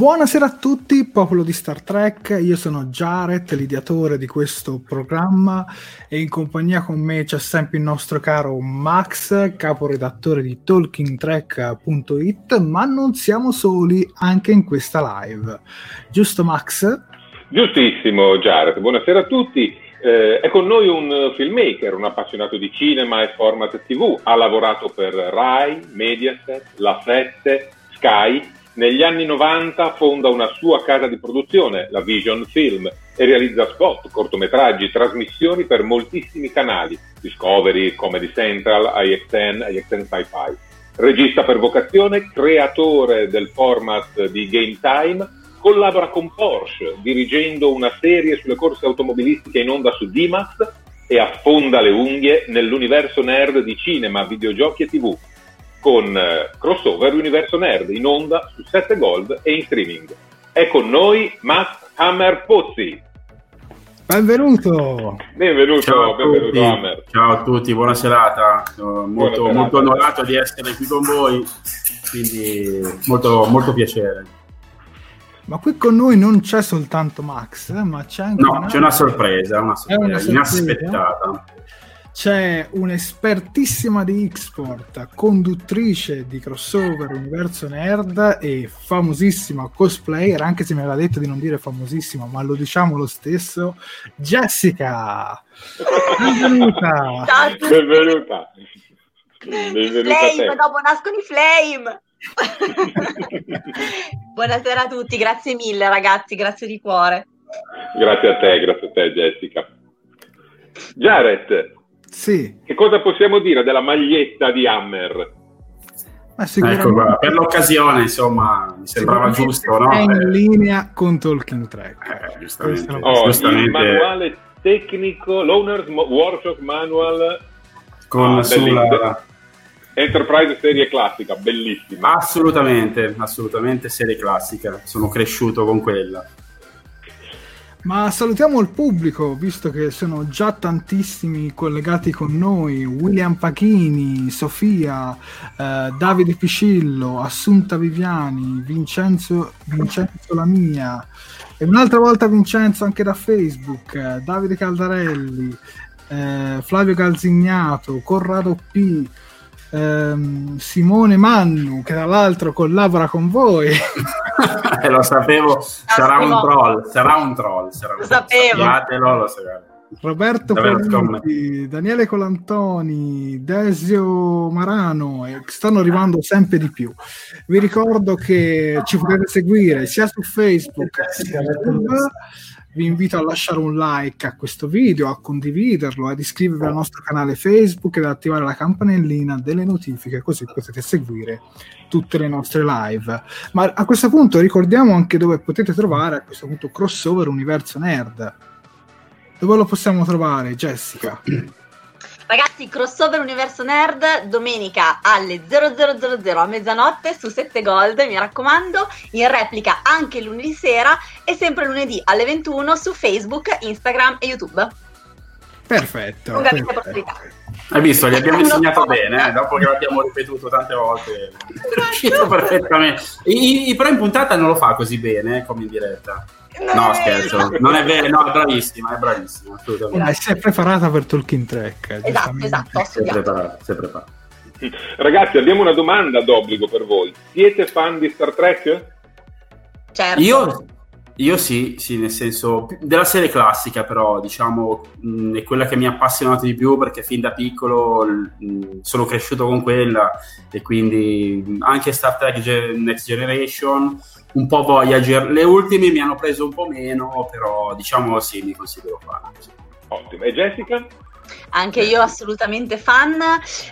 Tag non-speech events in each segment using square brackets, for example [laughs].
Buonasera a tutti, popolo di Star Trek. Io sono Jared, l'ideatore di questo programma, e in compagnia con me c'è sempre il nostro caro Max, caporedattore di TalkingTrek.it. Ma non siamo soli anche in questa live, giusto, Max? Giustissimo, Jared. Buonasera a tutti. Eh, è con noi un filmmaker, un appassionato di cinema e format TV. Ha lavorato per Rai, Mediaset, La 7, Sky negli anni 90 fonda una sua casa di produzione, la Vision Film, e realizza spot, cortometraggi, trasmissioni per moltissimi canali, Discovery, Comedy Central, IXN, IXN Sci-Fi. Regista per vocazione, creatore del format di Game Time, collabora con Porsche, dirigendo una serie sulle corse automobilistiche in onda su Dimax e affonda le unghie nell'universo nerd di cinema, videogiochi e tv con eh, Crossover Universo Nerd in onda su 7 Gold e in streaming. È con noi Matt Hammer Pozzi. Benvenuto! Benvenuto, Ciao a, benvenuto tutti. Hammer. Ciao a tutti, buona serata. Sono molto, serata. molto onorato di essere qui con voi, quindi molto, molto piacere. Ma qui con noi non c'è soltanto Max, eh, ma c'è anche No, c'è una sorpresa, una È una sorpresa sorpresa? inaspettata. C'è un'espertissima di Xport, conduttrice di crossover Universo Nerd e famosissima cosplayer, anche se mi aveva detto di non dire famosissima, ma lo diciamo lo stesso, Jessica! Benvenuta! Ciao. Benvenuta. Benvenuta Flame, dopo nascono i flame. [laughs] Buonasera a tutti, grazie mille ragazzi, grazie di cuore. Grazie a te, grazie a te Jessica. Jared, Sì, che cosa possiamo dire della maglietta di Hammer? ma sicuramente Ecco, per l'occasione, insomma, mi sembrava giusto, no? È in Eh, linea con Talking Track. eh, giustamente, Oh, il giustamente manuale tecnico, l'Owner's Workshop Manual con Ah, sulla... Enterprise serie classica, bellissima. Assolutamente, assolutamente serie classica. Sono cresciuto con quella. Ma salutiamo il pubblico, visto che sono già tantissimi collegati con noi. William Pachini, Sofia, eh, Davide Piscillo, Assunta Viviani, Vincenzo, Vincenzo Lamia e un'altra volta Vincenzo anche da Facebook, eh, Davide Caldarelli, eh, Flavio Calzignato, Corrado P. ehm, Simone Mannu che tra l'altro collabora con voi [laughs] Eh, [laughs] lo sapevo, sarà un troll, sarà un troll. Sarà un lo sapevo. Sappiatelo, lo sapevo. Roberto Politi, Daniele Colantoni, Desio Marano, e stanno arrivando sempre di più. Vi ricordo che ci potete seguire sia su Facebook sia su YouTube. Vi invito a lasciare un like a questo video, a condividerlo, ad iscrivervi al nostro canale Facebook ed attivare la campanellina delle notifiche, così potete seguire tutte le nostre live. Ma a questo punto ricordiamo anche dove potete trovare a questo punto crossover Universo Nerd. Dove lo possiamo trovare, Jessica? [clears throat] Ragazzi, crossover Universo Nerd domenica alle 0000 a mezzanotte su 7 Gold, mi raccomando, in replica anche lunedì sera e sempre lunedì alle 21 su Facebook, Instagram e YouTube. Perfetto. Con grande perfetto. possibilità. Hai visto, gli abbiamo [laughs] insegnato bene, eh, dopo che l'abbiamo ripetuto tante volte. È riuscito [laughs] perfettamente. I- i- però in puntata non lo fa così bene, come in diretta. No, scherzo, non è vero, no, è bravissima, è bravissima, assolutamente. Ma si è preparata per Talking Track. Esatto, esatto, Si è preparato, si è preparato. Ragazzi, abbiamo una domanda d'obbligo per voi. Siete fan di Star Trek? Certo. Io, io sì, sì, nel senso della serie classica, però diciamo mh, è quella che mi ha appassionato di più perché fin da piccolo mh, sono cresciuto con quella e quindi mh, anche Star Trek Next Generation, un po' Voyager, le ultime mi hanno preso un po' meno, però diciamo sì, mi considero fan. sì. Ottimo. E Jessica? Anche io assolutamente fan.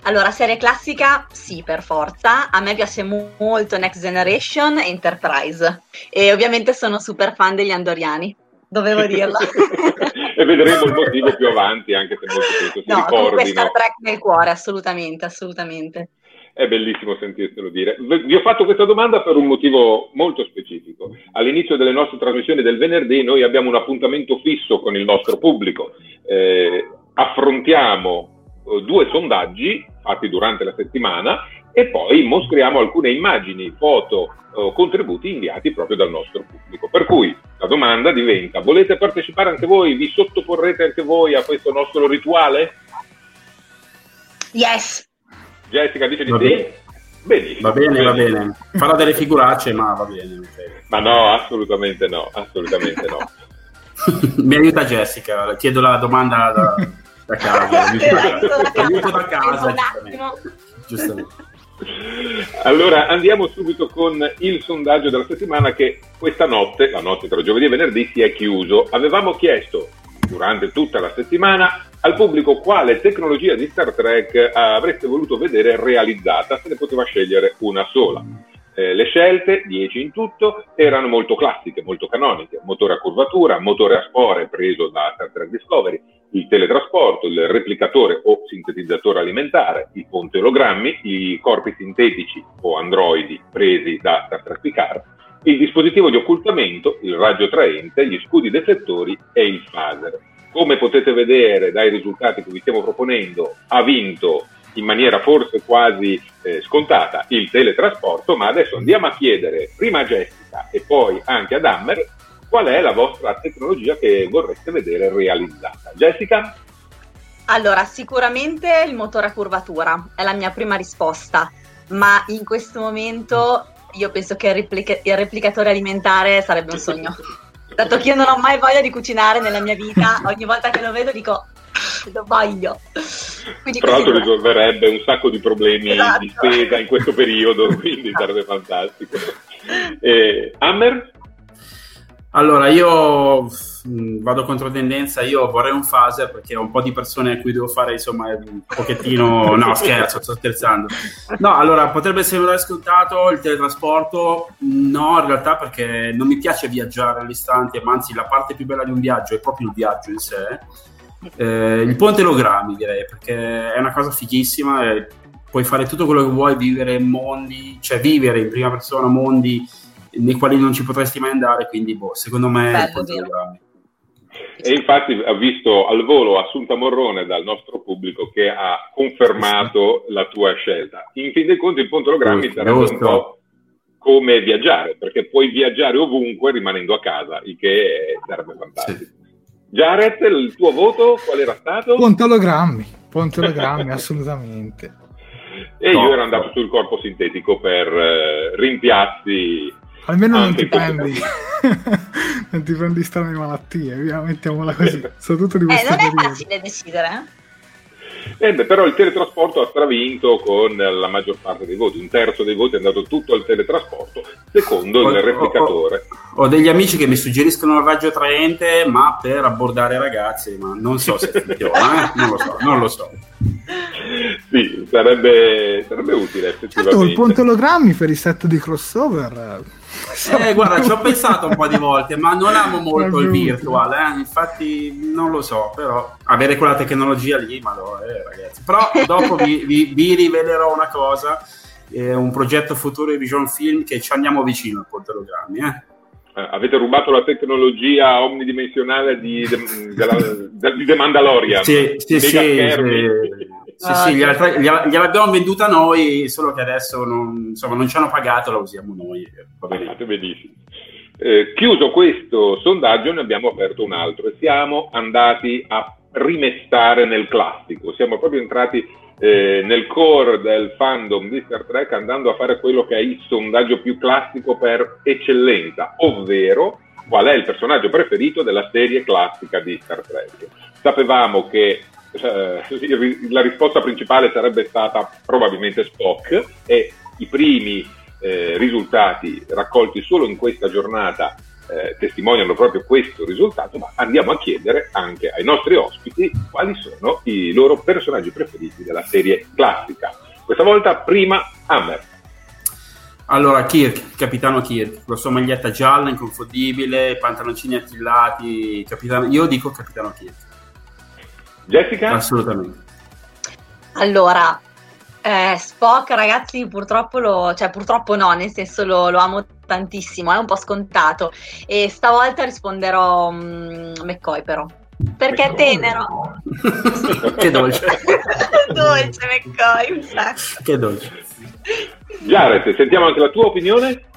Allora, serie classica, sì, per forza. A me piace mo- molto Next Generation e Enterprise. E ovviamente sono super fan degli andoriani. Dovevo [laughs] dirlo. e vedremo il motivo più avanti, anche se molto spesso si no, ricordino. Star Trek nel cuore, assolutamente, assolutamente. È bellissimo sentirselo dire. Vi ho fatto questa domanda per un motivo molto specifico. All'inizio delle nostre trasmissioni del venerdì noi abbiamo un appuntamento fisso con il nostro pubblico. Eh, affrontiamo eh, due sondaggi fatti durante la settimana e poi mostriamo alcune immagini, foto o contributi inviati proprio dal nostro pubblico. Per cui la domanda diventa, volete partecipare anche voi? Vi sottoporrete anche voi a questo nostro rituale? Yes! Jessica dice di Va sì? bene. Benissimo. Va bene, va bene. Farò delle figuracce, ma va bene. Ma no, assolutamente no, assolutamente no. [laughs] Mi aiuta Jessica, chiedo la domanda da, da [laughs] casa. Esatto, Aiuto da casa, giustamente. giustamente. Allora andiamo subito con il sondaggio della settimana che questa notte, la notte tra giovedì e venerdì, si è chiuso. Avevamo chiesto durante tutta la settimana al pubblico quale tecnologia di Star Trek avreste voluto vedere realizzata, se ne poteva scegliere una sola. Eh, le scelte, 10 in tutto, erano molto classiche, molto canoniche. Motore a curvatura, motore a spore preso da Star Trek Discovery, il teletrasporto, il replicatore o sintetizzatore alimentare, i ponti ologrammi, i corpi sintetici o androidi presi da Star Trek Picard, il dispositivo di occultamento, il raggio traente, gli scudi deflettori e il phaser. Come potete vedere dai risultati che vi stiamo proponendo, ha vinto in maniera forse quasi eh, scontata il teletrasporto, ma adesso andiamo a chiedere prima a Jessica e poi anche ad Hammer qual è la vostra tecnologia che vorreste vedere realizzata. Jessica? Allora, sicuramente il motore a curvatura è la mia prima risposta, ma in questo momento io penso che il, replica- il replicatore alimentare sarebbe un sogno. Dato che io non ho mai voglia di cucinare nella mia vita, ogni volta che lo vedo dico lo voglio. Quindi Tra l'altro risolverebbe un sacco di problemi Esatto. di spesa in questo periodo, [laughs] quindi sarebbe fantastico. Eh, Hammer? Allora, io mh, vado contro tendenza, io vorrei un phaser perché ho un po' di persone a cui devo fare insomma un pochettino... No, [laughs] scherzo, sto scherzando. No, allora, potrebbe sembrare scontato il teletrasporto, no, in realtà perché non mi piace viaggiare all'istante, ma anzi la parte più bella di un viaggio è proprio il viaggio in sé. Eh, il ponte ologrammi direi, perché è una cosa fighissima e puoi fare tutto quello che vuoi, vivere mondi, cioè vivere in prima persona mondi nei quali non ci potresti mai andare, quindi boh, secondo me Bello, il ponte vero. E infatti ha visto al volo Assunta Morrone dal nostro pubblico che ha confermato la tua scelta. In fin dei conti il ponte ologrammi Giusto, sarebbe un po' come viaggiare, perché puoi viaggiare ovunque rimanendo a casa, il che sarebbe fantastico. Jared, il tuo voto qual era stato? Ponte ologrammi, ponte ologrammi, [laughs] assolutamente. E No. io ero andato sul corpo sintetico per eh, rimpiazzi Almeno non ti, prendi, [laughs] non ti prendi strane malattie, via, mettiamola così. Soprattutto di Eh, non è periodo. facile decidere, eh? Eh beh, però il teletrasporto ha stravinto con la maggior parte dei voti, un terzo dei voti è andato tutto al teletrasporto, secondo Oh, il replicatore. Ho degli amici che mi suggeriscono il raggio traente, ma per abbordare ragazzi, ma non so se funziona, eh? [laughs] non lo so, non lo so. Sì, sarebbe, sarebbe utile Certo, il effettivamente. ponte ologrammi per i set di crossover. Eh, guarda, ci ho pensato un po' di volte, ma non amo molto il virtual, eh? infatti non lo so, però avere quella tecnologia lì, ma no, eh, ragazzi. Però dopo vi, vi- vi rivelerò una cosa, eh, un progetto futuro di Vision Film che ci andiamo vicino al ponte ologrammi, eh. Eh, avete rubato la tecnologia omnidimensionale di, de- della- de- di The Mandalorian. Sì, sì, sì. Sì. Sì, sì, gliela, gliela- gliel'abbiamo venduta noi, solo che adesso non, insomma, non ci hanno pagato, la usiamo noi. eh, va bene. Fate benissimo. Eh, chiuso questo sondaggio, ne abbiamo aperto un altro e siamo andati a rimestare nel classico. Siamo proprio entrati eh, nel core del fandom di Star Trek andando a fare quello che è il sondaggio più classico per eccellenza, ovvero qual è il personaggio preferito della serie classica di Star Trek. Sapevamo che eh, la risposta principale sarebbe stata probabilmente Spock e i primi eh, risultati raccolti solo in questa giornata eh, testimoniano proprio questo risultato, ma andiamo a chiedere anche ai nostri ospiti quali sono i loro personaggi preferiti della serie classica. Questa volta prima Hammer. Allora, Kirk, capitano Kirk, la sua maglietta gialla, inconfondibile, pantaloncini attillati, capitano... io dico capitano Kirk, Jessica? assolutamente. Allora, eh, Spock, ragazzi, purtroppo lo, cioè purtroppo no, nel senso lo, lo amo tantissimo, è un po' scontato. E stavolta risponderò mm, McCoy però. Perché è tenero. [laughs] che dolce, [laughs] Dolce McCoy, un sacco. che dolce. Jared, sentiamo anche la tua opinione?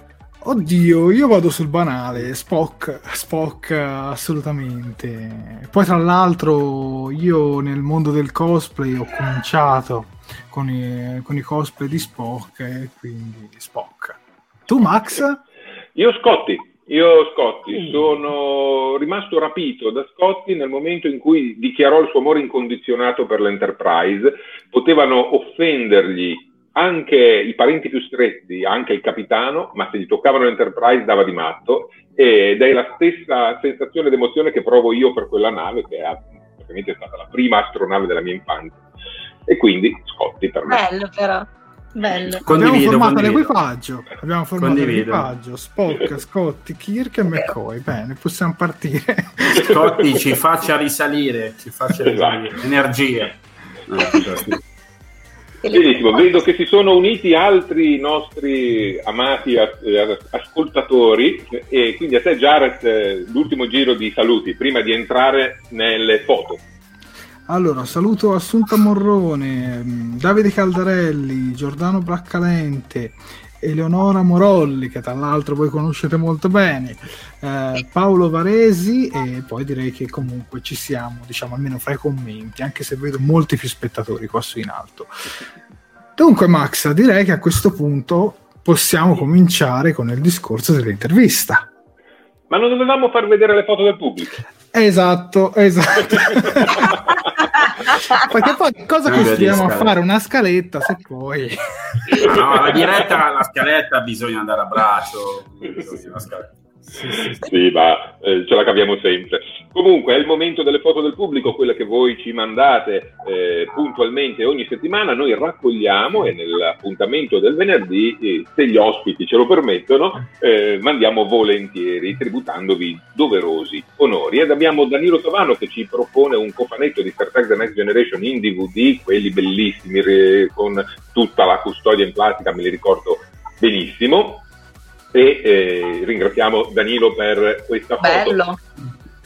Oddio, io vado sul banale, Spock, Spock assolutamente. Poi tra l'altro io nel mondo del cosplay ho cominciato con i, con i cosplay di Spock e quindi Spock. Tu Max? Io Scotti, io Scotti, sono rimasto rapito da Scotti nel momento in cui dichiarò il suo amore incondizionato per l'Enterprise. Potevano offendergli anche i parenti più stretti, anche il capitano, ma se gli toccavano l'Enterprise dava di matto ed è la stessa sensazione ed emozione che provo io per quella nave, che è praticamente stata la prima astronave della mia infanzia. E quindi Scotti per me. Bello però. Bello. Abbiamo Condivido, formato condivido. l'equipaggio, abbiamo formato Condivido. l'equipaggio, Spock, [laughs] Scotti, Kirk e McCoy. Bene, possiamo partire. Scotti ci [laughs] faccia risalire, ci faccia risalire, Esatto. energia. No, fantastico. Benissimo, vedo che si sono uniti altri nostri amati eh, ascoltatori e quindi a te Jared eh, l'ultimo giro di saluti prima di entrare nelle foto. Allora, saluto Assunta Morrone, mh, Davide Caldarelli, Giordano Braccalente, Eleonora Morolli, che tra l'altro voi conoscete molto bene, eh, Paolo Varesi e poi direi che comunque ci siamo, diciamo almeno fra i commenti, anche se vedo molti più spettatori qua su in alto. Dunque Max, direi che a questo punto possiamo cominciare con il discorso dell'intervista. Ma non dovevamo far vedere le foto del pubblico? Esatto, esatto. [laughs] Perché poi cosa di costruiamo a fare una scaletta se poi No, la diretta, la scaletta bisogna andare a braccio. bisogna la scaletta. Sì, ma eh, ce la caviamo sempre. Comunque è il momento delle foto del pubblico, quelle che voi ci mandate eh, puntualmente ogni settimana. Noi raccogliamo e nell'appuntamento del venerdì, eh, se gli ospiti ce lo permettono, eh, mandiamo volentieri, tributandovi doverosi onori. Ed abbiamo Danilo Tovano che ci propone un cofanetto di Star Trek The Next Generation in DVD, quelli bellissimi, con tutta la custodia in plastica, me li ricordo benissimo e eh, ringraziamo Danilo per questa foto. Bello.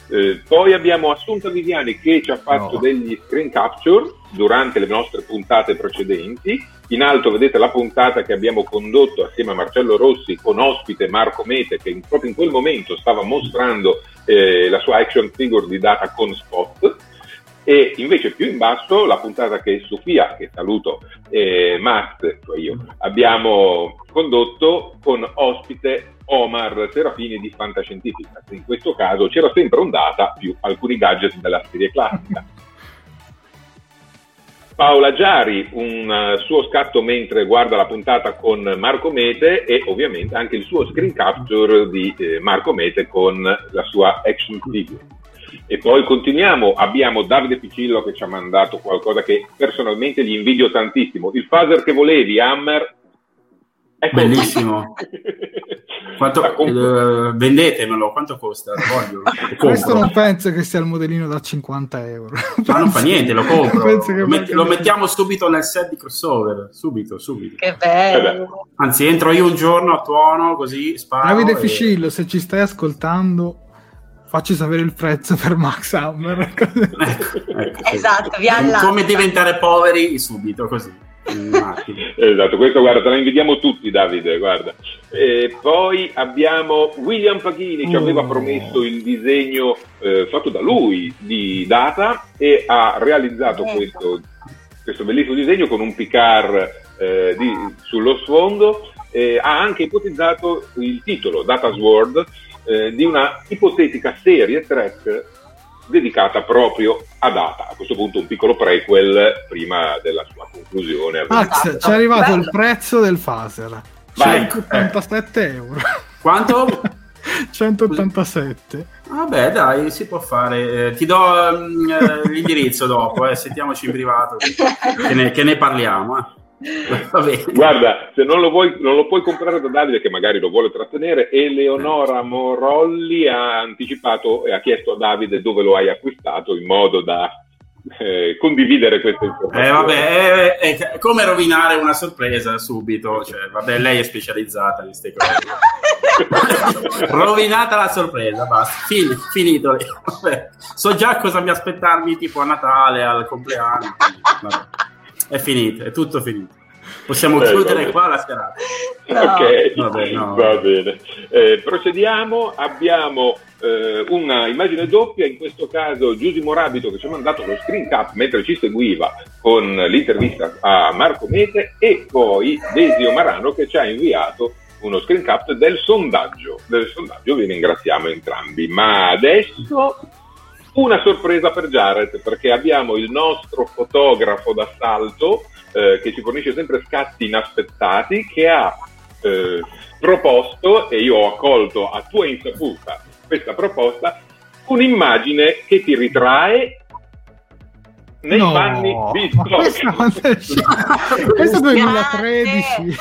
Eh, poi abbiamo Assunta Viviani che ci ha fatto No. degli screen capture durante le nostre puntate precedenti. In alto vedete la puntata che abbiamo condotto assieme a Marcello Rossi con ospite Marco Mete che in- proprio in quel momento stava mostrando eh, la sua action figure di data con spot. E invece più in basso la puntata che Sofia, che saluto, e Max, cioè io, abbiamo condotto con ospite Omar Serafini di Fantascientifica. In questo caso c'era sempre un data più alcuni gadget della serie classica. [laughs] Paola Giari, un suo scatto mentre guarda la puntata con Marco Mete e ovviamente anche il suo screen capture di eh, Marco Mete con la sua action figure. E poi continuiamo, abbiamo Davide Piccillo che ci ha mandato qualcosa che personalmente gli invidio tantissimo. Il phaser che volevi, Hammer. Ecco. Bellissimo. [laughs] Quanto, eh, vendetemelo, quanto costa? Voglio, Questo non penso che sia il modellino da 50 euro. Ma non fa niente, lo compro. [laughs] Lo, met- lo, mettiamo subito nel set di crossover. Subito, subito. Che bello. Anzi, entro io un giorno a tuono così sparo. Davide e... Fiscillo, se ci stai ascoltando, facci sapere il prezzo per Max Hammer. ecco, ecco, esatto, via Come diventare poveri subito, così esatto, questo guarda, te la invidiamo tutti Davide, guarda. E poi abbiamo William Paghini, ci aveva oh. promesso il disegno eh, fatto da lui di Data e ha realizzato ecco. questo, questo, bellissimo disegno con un Picard eh, di, sullo sfondo. Eh, ha anche ipotizzato il titolo, Data Sword, eh, di una ipotetica serie Trek dedicata proprio a Data. A questo punto un piccolo prequel prima della sua conclusione. Max, ci è arrivato Bello. il prezzo del phaser. Vai. 187 euro. Quanto? [laughs] 187. Vabbè, dai, si può fare. Eh, ti do um, l'indirizzo dopo, eh, sentiamoci in privato che ne, che ne parliamo. Eh. [laughs] Guarda, se non lo, vuoi, non lo puoi comprare da Davide, che magari lo vuole trattenere, Eleonora Morolli ha anticipato e ha chiesto a Davide dove lo hai acquistato in modo da eh, condividere queste informazioni. Eh, vabbè, è, è, come rovinare una sorpresa subito. Cioè, vabbè, lei è specializzata in queste cose. [laughs] Rovinata la sorpresa, basta. Fin, finito. Vabbè. So già cosa mi aspettarmi tipo a Natale, al compleanno. Vabbè è finito, è tutto finito. Possiamo eh, chiudere qua la serata. [laughs] No. Ok, vabbè, no. va bene. Eh, procediamo, abbiamo eh, una immagine doppia, in questo caso Giusy Morabito che ci ha mandato lo screen cap mentre ci seguiva con l'intervista a Marco Mete e poi Desio Marano che ci ha inviato uno screen cap del sondaggio. Del sondaggio vi ringraziamo entrambi. Ma adesso una sorpresa per Jared perché abbiamo il nostro fotografo d'assalto eh, che ci fornisce sempre scatti inaspettati che ha eh, proposto e io ho accolto a tua insaputa questa proposta un'immagine che ti ritrae nei no, panni di questa, questa è 2013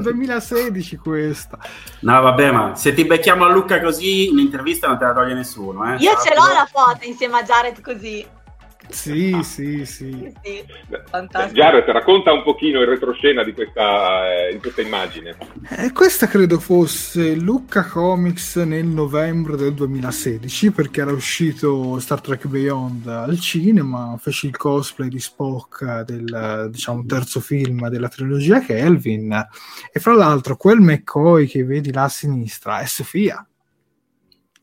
2016 questa. No vabbè ma se ti becchiamo a Lucca così l'intervista non te la toglie nessuno eh? io ce l'ho la foto insieme a Jared così sì, ah. sì, sì. sì Jared, racconta un pochino il retroscena di questa, eh, di questa immagine. Eh, questa credo fosse Lucca Comics nel novembre del 2016 perché era uscito Star Trek Beyond al cinema, feci il cosplay di Spock del diciamo, terzo film della trilogia Kelvin e fra l'altro quel McCoy che vedi là a sinistra è Sofia.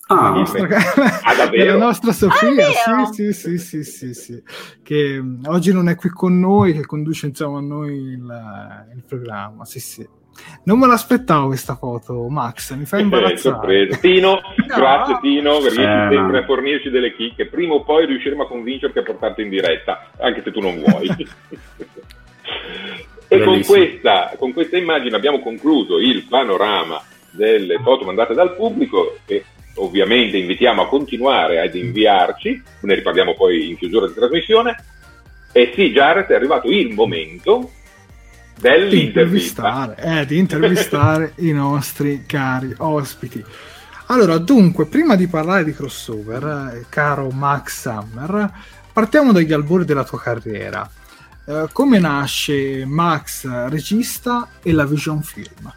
Ah, la nostra, ah, nostra Sofia, ah, sì, sì, sì, sì, sì, che mm, oggi non è qui con noi, che conduce insieme a noi il, il programma, sì, sì. Non me l'aspettavo questa foto, Max, mi fai imbarazzare. Eh, [laughs] Tino, no. grazie Tino, riesci eh, sempre a fornirci delle chicche. Prima o poi riusciremo a convincerti a portarti in diretta, anche se tu non vuoi. [laughs] e con questa, con questa immagine abbiamo concluso il panorama delle foto mandate dal pubblico e ovviamente invitiamo a continuare ad inviarci, ne riparliamo poi in chiusura di trasmissione. E sì, Jared, è arrivato il momento dell'intervista. Di intervistare, eh, di intervistare [laughs] i nostri cari ospiti. Allora, dunque, prima di parlare di crossover, eh, caro Max Summer, partiamo dagli albori della tua carriera. Eh, come nasce Max regista e la Vision Film?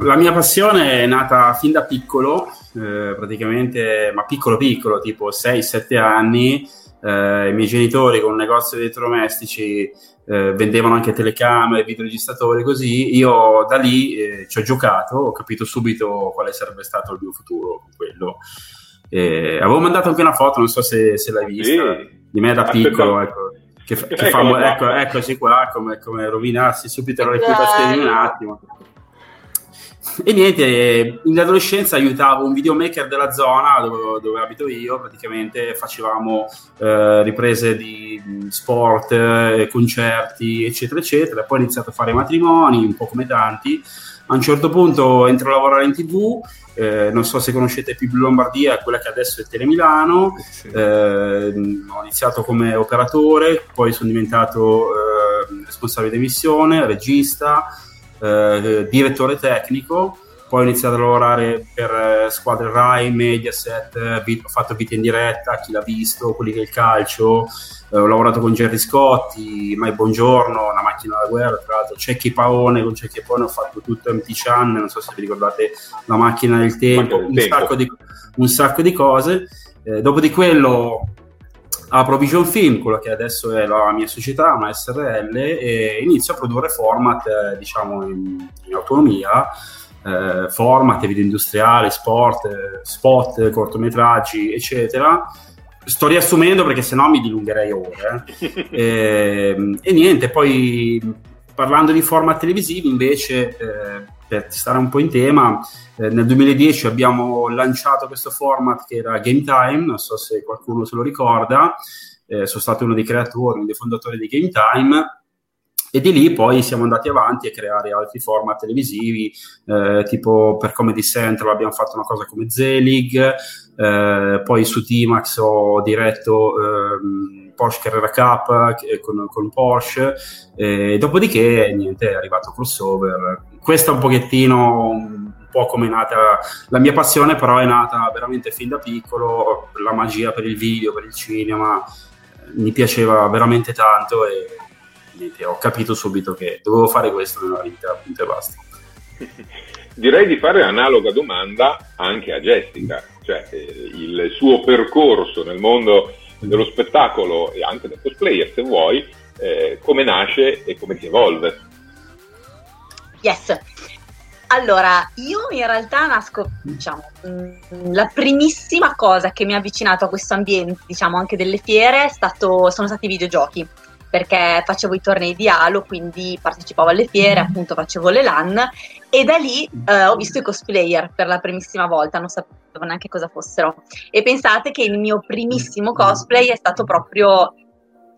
La mia passione è nata fin da piccolo, eh, praticamente, ma piccolo piccolo, tipo 6-7 anni. Eh, I miei genitori con un negozio di elettrodomestici eh, vendevano anche telecamere, videoregistratori, così. Io da lì eh, ci ho giocato, ho capito subito quale sarebbe stato il mio futuro con quello. avevo mandato anche una foto, non so se, se l'hai vista, sì. di me da piccolo. Ecco. Che, che ecco, fa, ecco, eccoci qua come, come rovinarsi subito le reputazioni in un attimo e niente, in adolescenza aiutavo un videomaker della zona dove, dove abito io, praticamente facevamo eh, riprese di sport, eh, concerti, eccetera, eccetera. Poi ho iniziato a fare matrimoni, un po' come tanti. A un certo punto entro a lavorare in tv, eh, non so se conoscete Più Lombardia, quella che adesso è Tele Milano. Sì. Eh, ho iniziato come operatore, poi sono diventato eh, responsabile di missione, regista eh, direttore tecnico, poi ho iniziato a lavorare per eh, squadre Rai, Mediaset, bit, ho fatto vita in diretta, chi l'ha visto, quelli del calcio, eh, ho lavorato con Gerry Scotti, Mai Buongiorno, La macchina da guerra, tra l'altro Cecchi Paone, con Cecchi Paone ho fatto tutto MT Chan, non so se vi ricordate La macchina del tempo, un, tempo. Sacco, di, un sacco di cose. Eh, dopo di quello a Provision Film, quello che adesso è la mia società, una SRL, e inizio a produrre format, eh, diciamo, in, in autonomia, eh, format, video industriale, sport, eh, spot, cortometraggi, eccetera. Sto riassumendo perché sennò mi dilungherei ore. e, [laughs] ehm, e, niente, poi parlando di format televisivi, invece, eh, per stare un po' in tema, eh, nel 2010 abbiamo lanciato questo format che era Game Time, non so se qualcuno se lo ricorda, eh, sono stato uno dei creatori, uno dei fondatori di Game Time e di lì poi siamo andati avanti a creare altri format televisivi, eh, tipo per Comedy Central abbiamo fatto una cosa come Z-League, eh, poi su T-Max ho diretto ehm, Porsche Carrera Cup eh, con, con Porsche, dopodiché niente, è arrivato crossover. Questo è un pochettino po' come è nata la mia passione, però è nata veramente fin da piccolo, la magia per il video, per il cinema, eh, mi piaceva veramente tanto e niente, ho capito subito che dovevo fare questo nella vita, appunto e basta. [laughs] Direi di fare analoga domanda anche a Jessica, cioè eh, il suo percorso nel mondo dello spettacolo e anche del cosplayer se vuoi, eh, come nasce e come si evolve. Yes. Allora, io in realtà nasco, diciamo, mm, la primissima cosa che mi ha avvicinato a questo ambiente, diciamo, anche delle fiere, stato, sono stati i videogiochi perché facevo i tornei di Halo, quindi partecipavo alle fiere, mm. appunto facevo le LAN e da lì eh, ho visto i cosplayer per la primissima volta, non sapevo neanche cosa fossero. E pensate che il mio primissimo cosplay è stato proprio,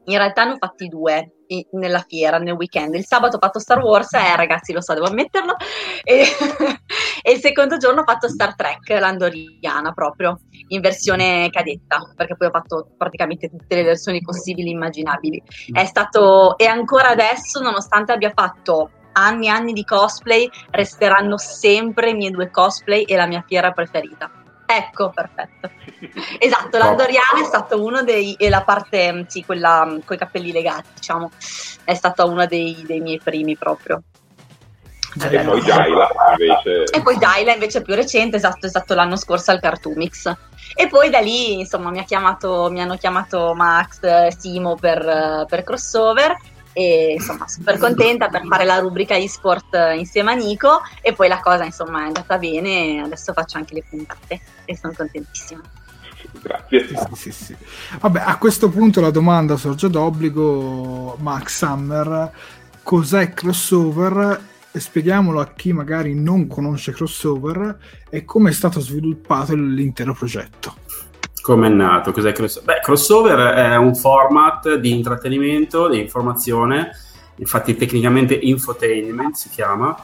in realtà ne ho fatti due, nella fiera, nel weekend. Il sabato ho fatto Star Wars, eh ragazzi lo so, devo ammetterlo, e, [laughs] e il secondo giorno ho fatto Star Trek, l'andoriana proprio, in versione cadetta, perché poi ho fatto praticamente tutte le versioni possibili e immaginabili. È stato, e ancora adesso, nonostante abbia fatto anni e anni di cosplay, resteranno sempre i miei due cosplay e la mia fiera preferita. Ecco, perfetto. [laughs] Esatto, l'Andoriana è stato uno dei, e la parte, sì, quella con i capelli legati, diciamo, è stata uno dei, dei miei primi proprio. E poi Daila invece... E poi Daila invece più recente, esatto, esatto, l'anno scorso al Cartoomix. E poi da lì, insomma, mi, chiamato, mi hanno chiamato Max, Simo per, per crossover e insomma super contenta per fare la rubrica eSport insieme a Nico e poi la cosa insomma è andata bene adesso faccio anche le puntate e sono contentissima Grazie. Sì, sì, sì. Vabbè, a questo punto la domanda sorge d'obbligo, Max Summer, cos'è crossover? E spieghiamolo a chi magari non conosce crossover e come è stato sviluppato l'intero progetto. Come è nato? Cos'è crossover? Beh, crossover è un format di intrattenimento, di informazione, infatti tecnicamente infotainment si chiama,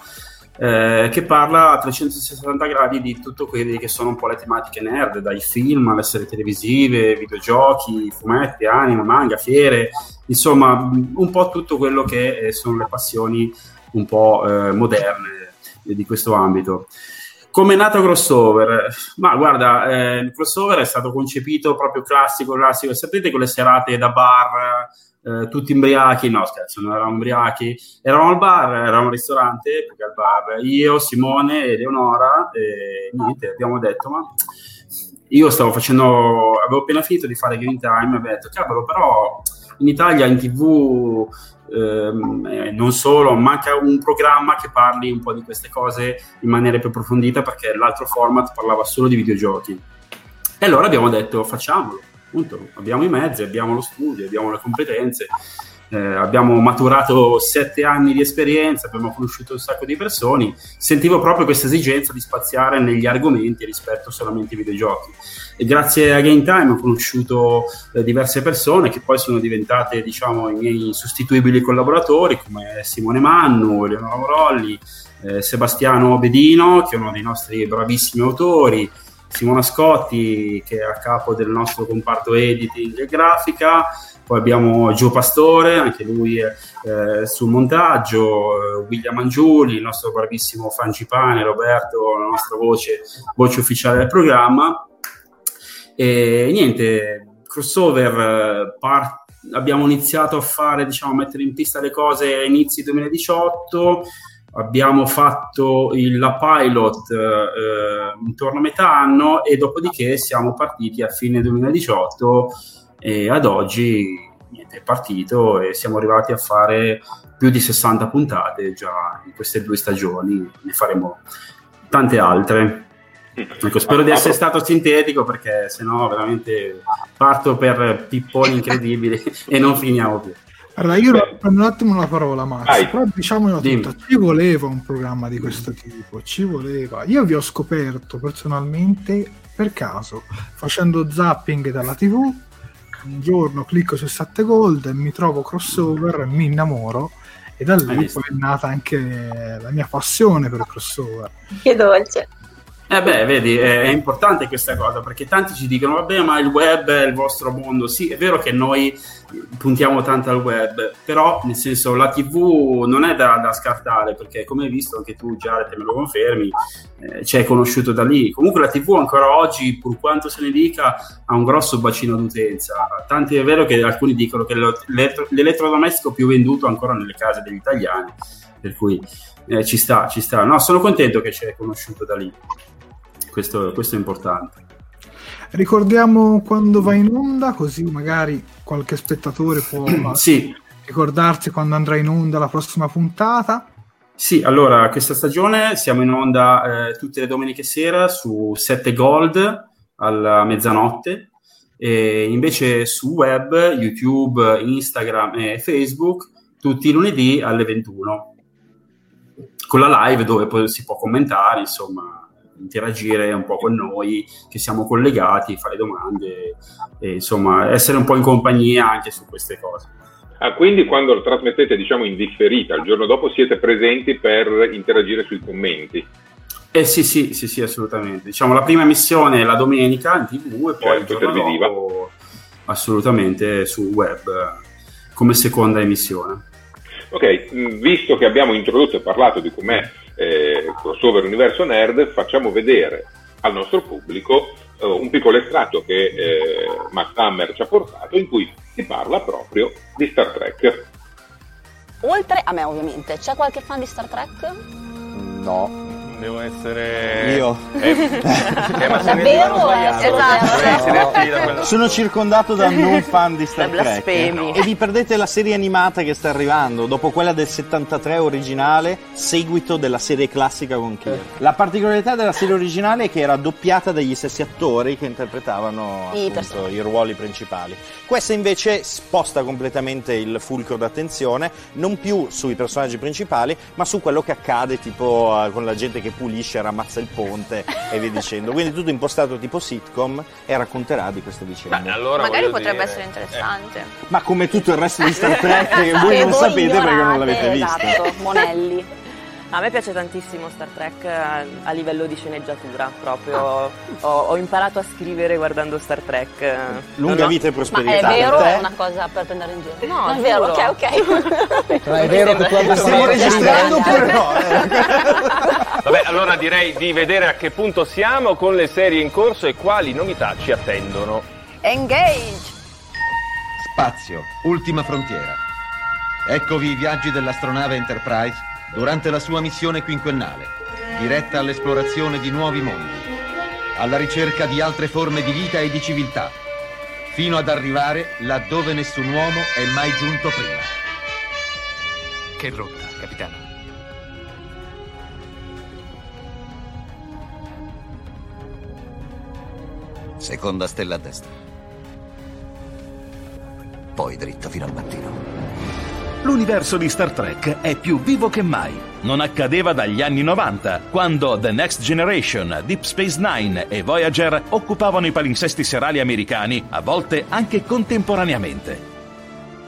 eh, che parla a 360 gradi di tutto quelli che sono un po' le tematiche nerd, dai film alle serie televisive, videogiochi, fumetti, anime, manga, fiere, insomma un po' tutto quello che eh, sono le passioni un po' eh, moderne di questo ambito. Come è nato crossover? Ma guarda, eh, il crossover è stato concepito proprio classico, classico. Sapete quelle serate da bar, eh, tutti imbriachi? No, scherzo, non eravamo imbriachi. Eravamo al bar, eravamo al ristorante, perché al bar io, Simone e Leonora, e niente, abbiamo detto, ma io stavo facendo, avevo appena finito di fare Green Time e ho detto, cavolo, però in Italia in tv ehm, eh, non solo, manca un programma che parli un po' di queste cose in maniera più approfondita perché l'altro format parlava solo di videogiochi. E allora abbiamo detto facciamolo, appunto, abbiamo i mezzi, abbiamo lo studio, abbiamo le competenze. Eh, abbiamo maturato sette anni di esperienza, abbiamo conosciuto un sacco di persone, sentivo proprio questa esigenza di spaziare negli argomenti rispetto solamente ai videogiochi. E grazie a Game Time ho conosciuto eh, diverse persone che poi sono diventate diciamo, i miei sostituibili collaboratori come Simone Mannu, Eleonora Morolli, eh, Sebastiano Bedino che è uno dei nostri bravissimi autori, Simona Scotti che è a capo del nostro comparto editing e grafica, poi abbiamo Gio Pastore, anche lui eh, sul montaggio, eh, William Angiuli, il nostro bravissimo Fangipane, Roberto, la nostra voce, voce ufficiale del programma. E niente, crossover, eh, part- abbiamo iniziato a fare, diciamo, a mettere in pista le cose a inizi 2018 abbiamo fatto il, la pilot eh, intorno a metà anno e dopodiché siamo partiti a fine 2018 e ad oggi niente, è partito e siamo arrivati a fare più di 60 puntate già in queste due stagioni, ne faremo tante altre. Ecco, spero di essere stato sintetico perché sennò veramente parto per pipponi [laughs] incredibili e non finiamo più. Allora, io prendo un attimo la parola, Max, Vai. però diciamolo tutta, ci voleva un programma di questo tipo, ci voleva. Io vi ho scoperto personalmente per caso, facendo zapping dalla TV, un giorno clicco su 7 Gold, mi trovo crossover, mi innamoro e da lì poi è nata anche la mia passione per crossover. Che dolce. Eh beh, vedi, è, importante questa cosa perché tanti ci dicono, vabbè, ma il web è il vostro mondo. Sì, è vero che noi puntiamo tanto al web, però nel senso la TV non è da, da scartare perché come hai visto anche tu Jared me lo confermi, eh, ci hai conosciuto da lì. Comunque la TV ancora oggi, pur quanto se ne dica, ha un grosso bacino d'utenza. Tanti è vero che alcuni dicono che l'elettro- l'elettrodomestico più venduto ancora nelle case degli italiani, per cui eh, ci sta, ci sta. No, sono contento che ci hai conosciuto da lì. Questo, questo è importante. Ricordiamo quando va in onda, così magari qualche spettatore può [clears throat] sì. ricordarsi quando andrà in onda la prossima puntata. Sì, allora questa stagione siamo in onda eh, tutte le domeniche sera su 7 Gold alla mezzanotte e invece su web, YouTube, Instagram e Facebook tutti i lunedì alle 21 con la live dove poi si può commentare, insomma, interagire un po' con noi, che siamo collegati, fare domande e insomma essere un po' in compagnia anche su queste cose. Ah, quindi quando lo trasmettete diciamo in differita, il giorno dopo siete presenti per interagire sui commenti? Eh sì, sì, sì, sì, assolutamente. Diciamo la prima emissione è la domenica in tv e poi certo, il giorno dopo assolutamente sul web come seconda emissione. Ok, visto che abbiamo introdotto e parlato di com'è eh, crossover universo nerd, facciamo vedere al nostro pubblico eh, un piccolo estratto che eh, Max Hammer ci ha portato in cui si parla proprio di Star Trek. Oltre a me ovviamente, c'è qualche fan di Star Trek? No devo essere io. Eh, Davvero? Esatto. No. [laughs] Sono circondato da non fan di Star Trek e vi perdete la serie animata che sta arrivando dopo quella del 73 originale, seguito della serie classica con Kirk. La particolarità della serie originale è che era doppiata dagli stessi attori che interpretavano appunto, i ruoli principali. Questa invece sposta completamente il fulcro d'attenzione non più sui personaggi principali, ma su quello che accade tipo con la gente che pulisce, ramazza il ponte e via dicendo. Quindi tutto impostato tipo sitcom e racconterà di queste vicende. Beh, allora Magari potrebbe dire... essere interessante. Eh. Ma come tutto il resto di Star [laughs] Trek che voi che non voi sapete ignorate, perché non l'avete visto. Esatto, Monelli. A me piace tantissimo Star Trek a, eh, a livello di sceneggiatura, proprio ah. ho, ho, imparato a scrivere guardando Star Trek. Lunga vita e prosperità. Ma è vero è una cosa per prendere in giro? No, non è vero, ok, ok. Ma è vero che tu abbia Stiamo registrando oppure no? [laughs] Vabbè, allora direi di vedere a che punto siamo con le serie in corso e quali novità ci attendono. Engage! Spazio, ultima frontiera. Eccovi i viaggi dell'astronave Enterprise durante la sua missione quinquennale, diretta all'esplorazione di nuovi mondi, alla ricerca di altre forme di vita e di civiltà, fino ad arrivare laddove nessun uomo è mai giunto prima. Che rotta, Seconda stella a destra. Poi dritto fino al mattino. L'universo di Star Trek è più vivo che mai. Non accadeva dagli anni 90, quando The Next Generation, Deep Space Nine e Voyager occupavano i palinsesti serali americani, a volte anche contemporaneamente.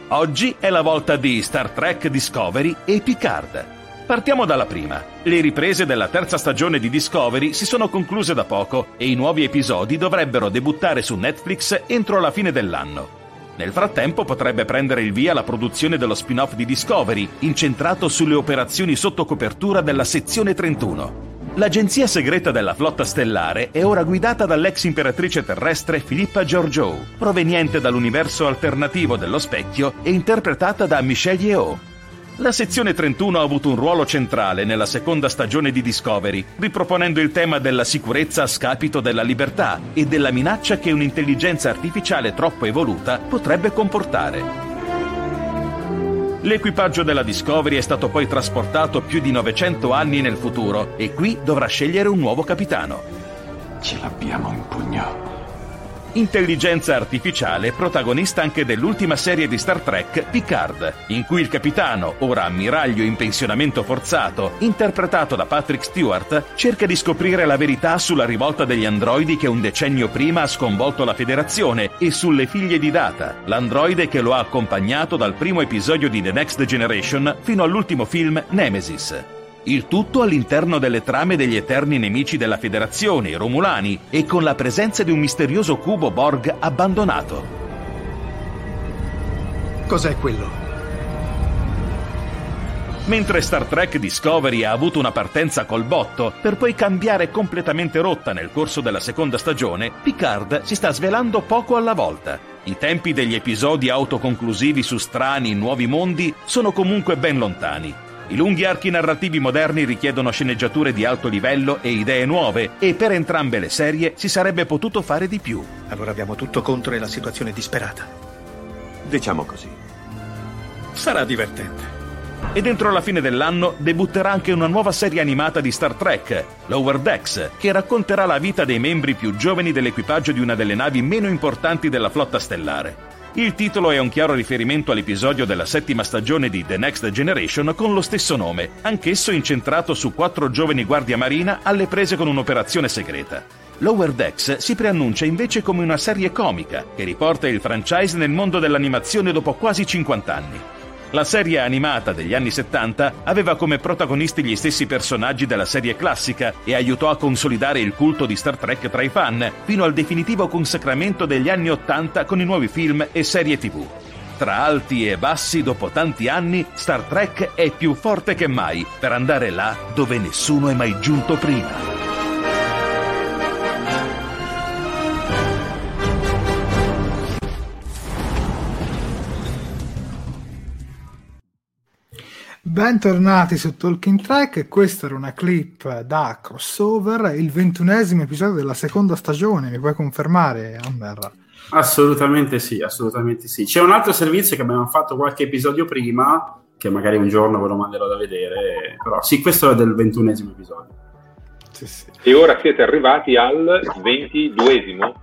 Oggi è la volta di Star Trek Discovery e Picard. Partiamo dalla prima. Le riprese della terza stagione di Discovery si sono concluse da poco e i nuovi episodi dovrebbero debuttare su Netflix entro la fine dell'anno. Nel frattempo potrebbe prendere il via la produzione dello spin-off di Discovery, incentrato sulle operazioni sotto copertura della sezione 31. L'agenzia segreta della flotta stellare è ora guidata dall'ex imperatrice terrestre Filippa Georgiou, proveniente dall'universo alternativo dello specchio e interpretata da Michelle Yeoh. La sezione 31 ha avuto un ruolo centrale nella seconda stagione di Discovery, riproponendo il tema della sicurezza a scapito della libertà e della minaccia che un'intelligenza artificiale troppo evoluta potrebbe comportare. L'equipaggio della Discovery è stato poi trasportato più di 900 anni nel futuro e qui dovrà scegliere un nuovo capitano. Ce l'abbiamo in pugno. Intelligenza artificiale protagonista anche dell'ultima serie di Star Trek Picard, in cui il capitano, ora ammiraglio in pensionamento forzato, interpretato da Patrick Stewart, cerca di scoprire la verità sulla rivolta degli androidi che un decennio prima ha sconvolto la Federazione e sulle figlie di Data, l'androide che lo ha accompagnato dal primo episodio di The Next Generation fino all'ultimo film Nemesis. Il tutto all'interno delle trame degli eterni nemici della Federazione, i Romulani, e con la presenza di un misterioso cubo Borg abbandonato. Cos'è quello? Mentre Star Trek Discovery ha avuto una partenza col botto, per poi cambiare completamente rotta nel corso della seconda stagione, Picard si sta svelando poco alla volta. I tempi degli episodi autoconclusivi su strani, nuovi mondi sono comunque ben lontani. I lunghi archi narrativi moderni richiedono sceneggiature di alto livello e idee nuove e per entrambe le serie si sarebbe potuto fare di più. Allora abbiamo tutto contro e la situazione è disperata. Diciamo così. Sarà divertente. E dentro la fine dell'anno debutterà anche una nuova serie animata di Star Trek, Lower Decks, che racconterà la vita dei membri più giovani dell'equipaggio di una delle navi meno importanti della flotta stellare. Il titolo è un chiaro riferimento all'episodio della settima stagione di The Next Generation con lo stesso nome, anch'esso incentrato su quattro giovani guardia marina alle prese con un'operazione segreta. Lower Decks si preannuncia invece come una serie comica che riporta il franchise nel mondo dell'animazione dopo quasi 50 anni. La serie animata degli anni 70 aveva come protagonisti gli stessi personaggi della serie classica e aiutò a consolidare il culto di Star Trek tra i fan, fino al definitivo consacramento degli anni 80 con i nuovi film e serie TV. Tra alti e bassi, dopo tanti anni, Star Trek è più forte che mai per andare là dove nessuno è mai giunto prima. Bentornati su Talking Track, questa era una clip da crossover, il ventunesimo episodio della seconda stagione, mi puoi confermare, Amber? Assolutamente sì, assolutamente sì. C'è un altro servizio che abbiamo fatto qualche episodio prima, che magari un giorno ve lo manderò da vedere, però sì, questo è del ventunesimo episodio. Sì, sì. E ora siete arrivati al ventiduesimo?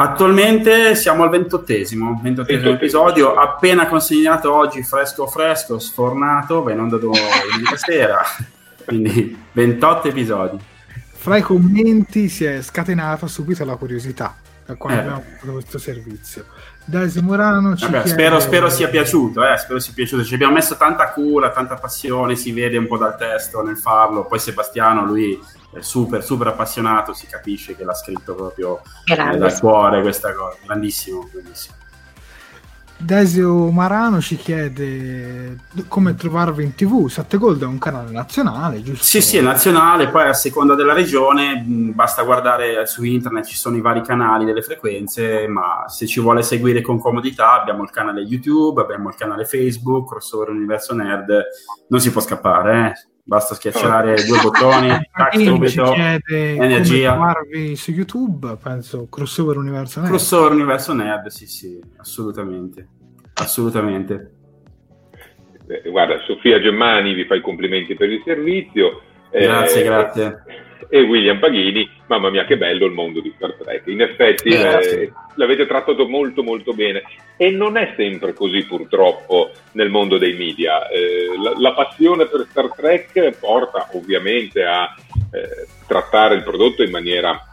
Attualmente siamo al ventottesimo, ventottesimo episodio, appena consegnato oggi fresco fresco, sfornato, venendo domenica [laughs] sera, quindi 28 episodi. Fra i commenti si è scatenata subito la curiosità da quando eh. abbiamo fatto questo servizio. Daisy Murano ci Vabbè, spero, spero, sia piaciuto, eh, spero sia piaciuto. Ci abbiamo messo tanta cura, tanta passione, si vede un po' dal testo nel farlo. Poi Sebastiano, lui super, super appassionato, si capisce che l'ha scritto proprio eh, dal cuore questa cosa. Grandissimo, grandissimo. Desio Marano ci chiede come trovarvi in tv. Sette Gold è un canale nazionale, giusto? Sì, sì, è nazionale, poi a seconda della regione basta guardare su internet, ci sono i vari canali delle frequenze, ma se ci vuole seguire con comodità abbiamo il canale YouTube, abbiamo il canale Facebook, Crossover Universo Nerd, non si può scappare, eh? Basta schiacciare due bottoni, [laughs] tac, subito, energia. Su YouTube, penso, Crossover Universo Nerd. Crossover Universo Nerd, sì, sì, assolutamente, assolutamente. Eh, guarda, Sofia Gemmani vi fa i complimenti per il servizio. Grazie, eh, grazie. E William Paghini, mamma mia che bello il mondo di Star Trek. In effetti eh, l'avete trattato molto molto bene e non è sempre così purtroppo nel mondo dei media. Eh, la, la, passione per Star Trek porta ovviamente a eh, trattare il prodotto in maniera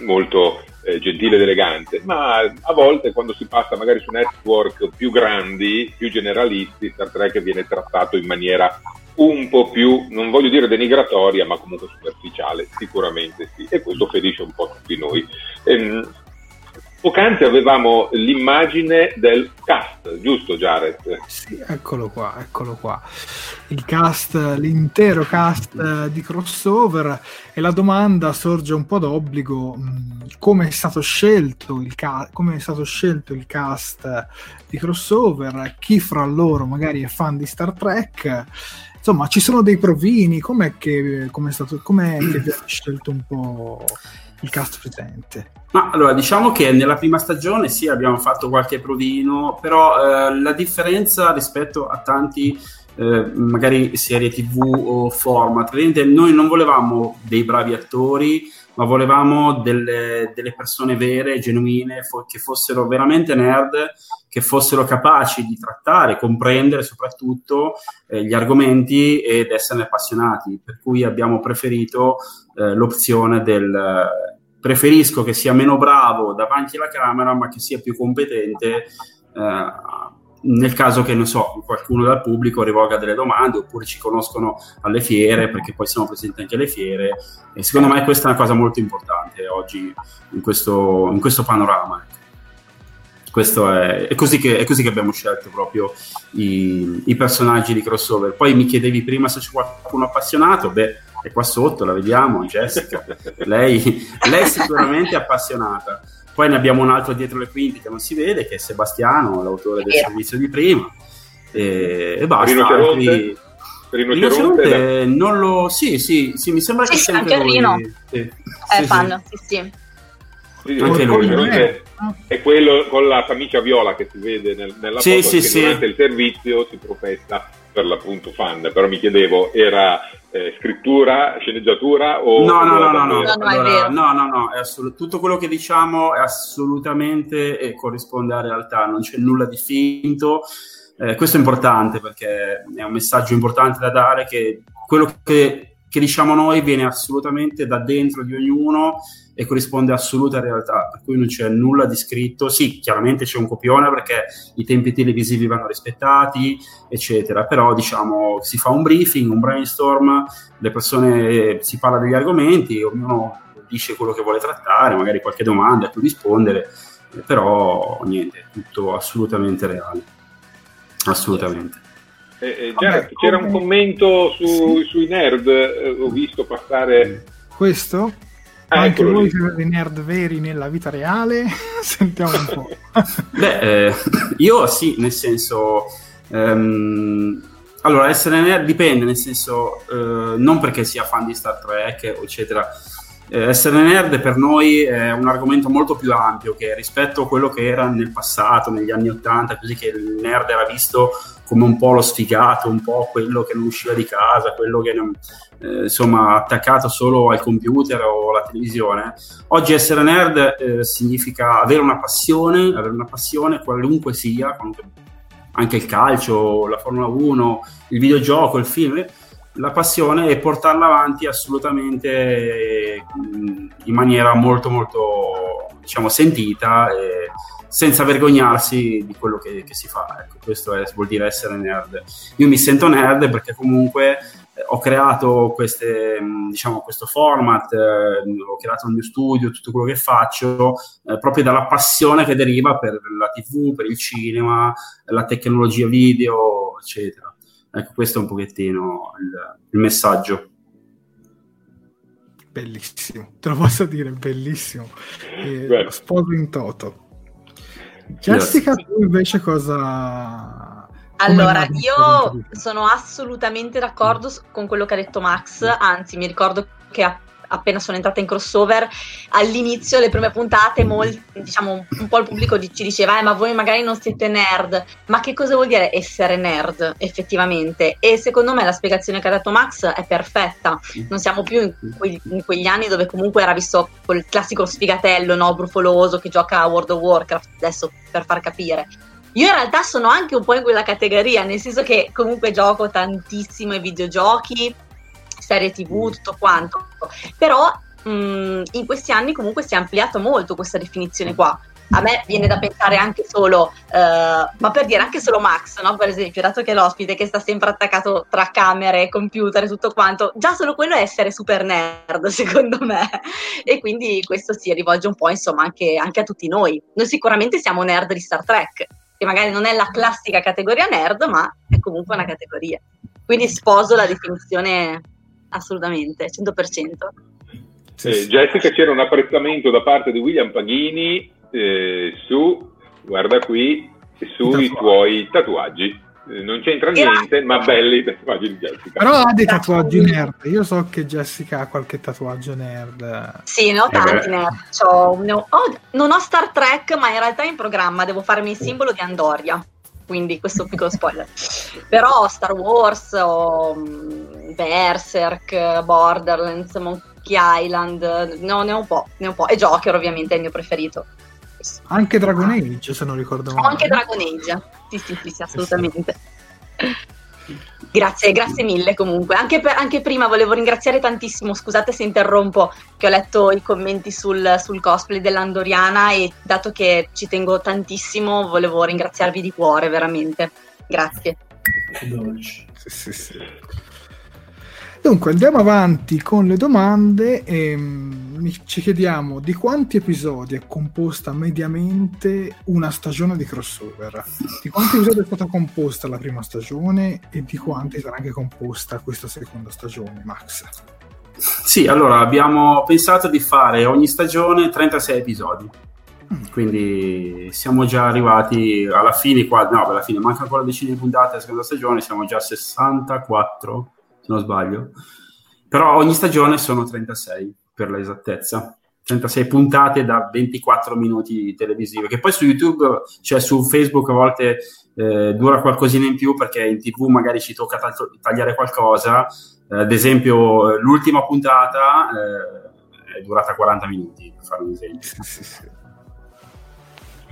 molto eh, gentile ed elegante, ma a volte quando si passa magari su network più grandi, più generalisti, Star Trek viene trattato in maniera un po' più, non voglio dire denigratoria, ma comunque superficiale, sicuramente sì, e questo ferisce un po' tutti noi. Ehm, Poc'anzi avevamo l'immagine del cast, giusto Jared? Sì, eccolo qua, eccolo qua. Il cast, l'intero cast eh, di crossover. E la domanda sorge un po' d'obbligo, mm, come è stato scelto il, ca- come è stato scelto il cast di crossover, chi fra loro magari è fan di Star Trek, insomma ci sono dei provini, com'è che, com'è stato, com'è che vi [clears throat] avete scelto un po' il cast presente? Ma allora, diciamo che nella prima stagione sì, abbiamo fatto qualche provino, però eh, la differenza rispetto a tanti eh, magari serie tv o format, noi non volevamo dei bravi attori, ma volevamo delle, delle persone vere, genuine, fo- che fossero veramente nerd, che fossero capaci di trattare, comprendere soprattutto eh, gli argomenti ed esserne appassionati. Per cui abbiamo preferito eh, l'opzione del preferisco che sia meno bravo davanti alla camera, ma che sia più competente eh, nel caso che, non so, qualcuno dal pubblico rivolga delle domande oppure ci conoscono alle fiere, perché poi siamo presenti anche alle fiere. E secondo me questa è una cosa molto importante oggi in questo, in questo panorama. Ecco. Questo è, è, così che, è, così che, abbiamo scelto proprio i, i personaggi di crossover. Poi mi chiedevi prima se c'è qualcuno appassionato, beh, è qua sotto, la vediamo, Jessica. [laughs] lei, lei sicuramente è appassionata. Poi ne abbiamo un altro dietro le quinte che non si vede, che è Sebastiano, l'autore del servizio di prima. E, e basta. Rinoceronte? Rinoceronte, Rinoceronte non lo... Sì, sì, sì, mi sembra sì, che sia anche Rino. Sì. È sì, fan, sì, sì. sì anche lui. È, è quello con la camicia viola che si vede nel, nella sì, foto sì, che sì. durante il servizio si professa per l'appunto fan, però mi chiedevo, era eh, scrittura, sceneggiatura o... No, no, no, no, no, No, no, è allora, no, no, no, è assolut- tutto quello che diciamo è assolutamente e corrisponde alla realtà, non c'è nulla di finto. Eh, questo è importante perché è un messaggio importante da dare che quello che, che diciamo noi viene assolutamente da dentro di ognuno e corrisponde assoluta realtà, per cui non c'è nulla di scritto. Sì, chiaramente c'è un copione perché i tempi televisivi vanno rispettati, eccetera, però diciamo si fa un briefing, un brainstorm, le persone si parla degli argomenti, ognuno dice quello che vuole trattare, magari qualche domanda a cui rispondere, eh, però niente, tutto assolutamente reale. Assolutamente. Eh, eh, Jared, c'era un commento su- sui nerd, eh, ho visto passare... Questo? Ah, Anche voi siete dei nerd veri nella vita reale? [laughs] Sentiamo un po'. [laughs] Beh, eh, io sì, nel senso... ehm, allora, essere nerd dipende, nel senso, eh, non perché sia fan di Star Trek, eccetera. Eh, essere nerd per noi è un argomento molto più ampio che rispetto a quello che era nel passato, negli anni Ottanta, così che il nerd era visto come un po' lo sfigato, un po' quello che non usciva di casa, quello che non, eh, insomma attaccato solo al computer o alla televisione. Oggi essere nerd eh, significa avere una passione, avere una passione qualunque sia, anche il calcio, la Formula 1, il videogioco, il film, la passione e portarla avanti assolutamente mh, in maniera molto molto diciamo sentita e senza vergognarsi di quello che, che si fa ecco, questo è- vuol dire essere nerd io mi sento nerd perché comunque eh, ho creato queste, mh, diciamo, questo format, eh, ho creato il mio studio, tutto quello che faccio, eh, proprio dalla passione che deriva per la TV, per il cinema, la tecnologia video, eccetera. Ecco, questo è un pochettino il, il messaggio. Bellissimo, te lo posso dire, bellissimo. Eh, sposo in toto. Jessica, tu invece cosa... Allora, io sono assolutamente d'accordo con quello che ha detto Max, anzi mi ricordo che a- appena sono entrata in crossover, all'inizio, le prime puntate, molti, diciamo, un po' il pubblico ci diceva, eh, ma voi magari non siete nerd. Ma che cosa vuol dire essere nerd, effettivamente? E secondo me la spiegazione che ha dato Max è perfetta. Non siamo più in, que- in quegli anni dove comunque era visto quel classico sfigatello, no, brufoloso, che gioca a World of Warcraft, adesso per far capire io in realtà sono anche un po' in quella categoria, nel senso che comunque gioco tantissimo ai videogiochi, serie tv, tutto quanto. Però mh, in questi anni comunque si è ampliato molto questa definizione qua. A me viene da pensare anche solo, uh, ma per dire anche solo Max, no? per esempio, dato che è l'ospite che sta sempre attaccato tra camere, computer e tutto quanto, già solo quello è essere super nerd, [laughs] secondo me. E quindi questo si rivolge un po' insomma anche, anche a tutti noi. Noi sicuramente siamo nerd di Star Trek, che magari non è la classica categoria nerd, ma è comunque una categoria. Quindi sposo la definizione assolutamente, 100%. Eh, Jessica, c'era un apprezzamento da parte di William Paghini eh, su, guarda qui, sui tuoi tatuaggi. Eh, non c'entra niente, ma belli i tatuaggi di Jessica. Però ha dei tatuaggi nerd. Io so che Jessica ha qualche tatuaggio nerd. Sì, ne ho tanti eh nerd. C'ho, ne ho, oh, non ho Star Trek, ma in realtà in programma devo farmi il simbolo di Andoria. Quindi questo piccolo spoiler. Però Star Wars, o um, Berserk, Borderlands, Monkey Island, no, ne ho un po', ne ho un po'. E Joker ovviamente è il mio preferito. Anche Dragon Age, se non ricordo male. Anche Dragon Age, sì, sì, sì, sì assolutamente. Grazie, grazie mille comunque. Anche, per, anche, prima volevo ringraziare tantissimo, scusate se interrompo, che ho letto i commenti sul, sul, cosplay dell'Andoriana e dato che ci tengo tantissimo volevo ringraziarvi di cuore, veramente. Grazie. Sì, sì, sì. Dunque, andiamo avanti con le domande e mm, ci chiediamo di quanti episodi è composta mediamente una stagione di crossover? Di quanti episodi è stata composta la prima stagione e di quanti sarà anche composta questa seconda stagione, Max? Sì, allora abbiamo pensato di fare ogni stagione 36 episodi. Mm. Quindi siamo già arrivati alla fine, qua, no, alla fine manca ancora decine di puntate della seconda stagione, siamo già a 64 se non sbaglio. Però ogni stagione sono 36 per l'esattezza. 36 puntate da 24 minuti televisive, che poi su YouTube, cioè su Facebook a volte eh, dura qualcosina in più perché in tv magari ci tocca tagliare qualcosa. Eh, ad esempio, l'ultima puntata eh, è durata 40 minuti, per fare un esempio.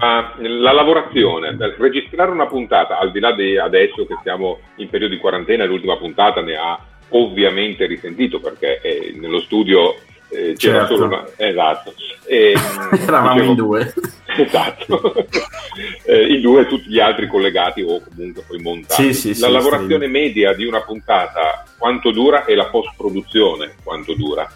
Ma la lavorazione, registrare una puntata, al di là di adesso che siamo in periodo di quarantena, l'ultima puntata ne ha ovviamente risentito perché eh, nello studio eh, c'era certo. solo una... Esatto. E, [laughs] Eravamo dicevo, in due. [laughs] Esatto. [laughs] eh, in due tutti gli altri collegati o comunque poi montati. Sì, sì, la sì, lavorazione media di una puntata quanto dura e la post-produzione quanto dura?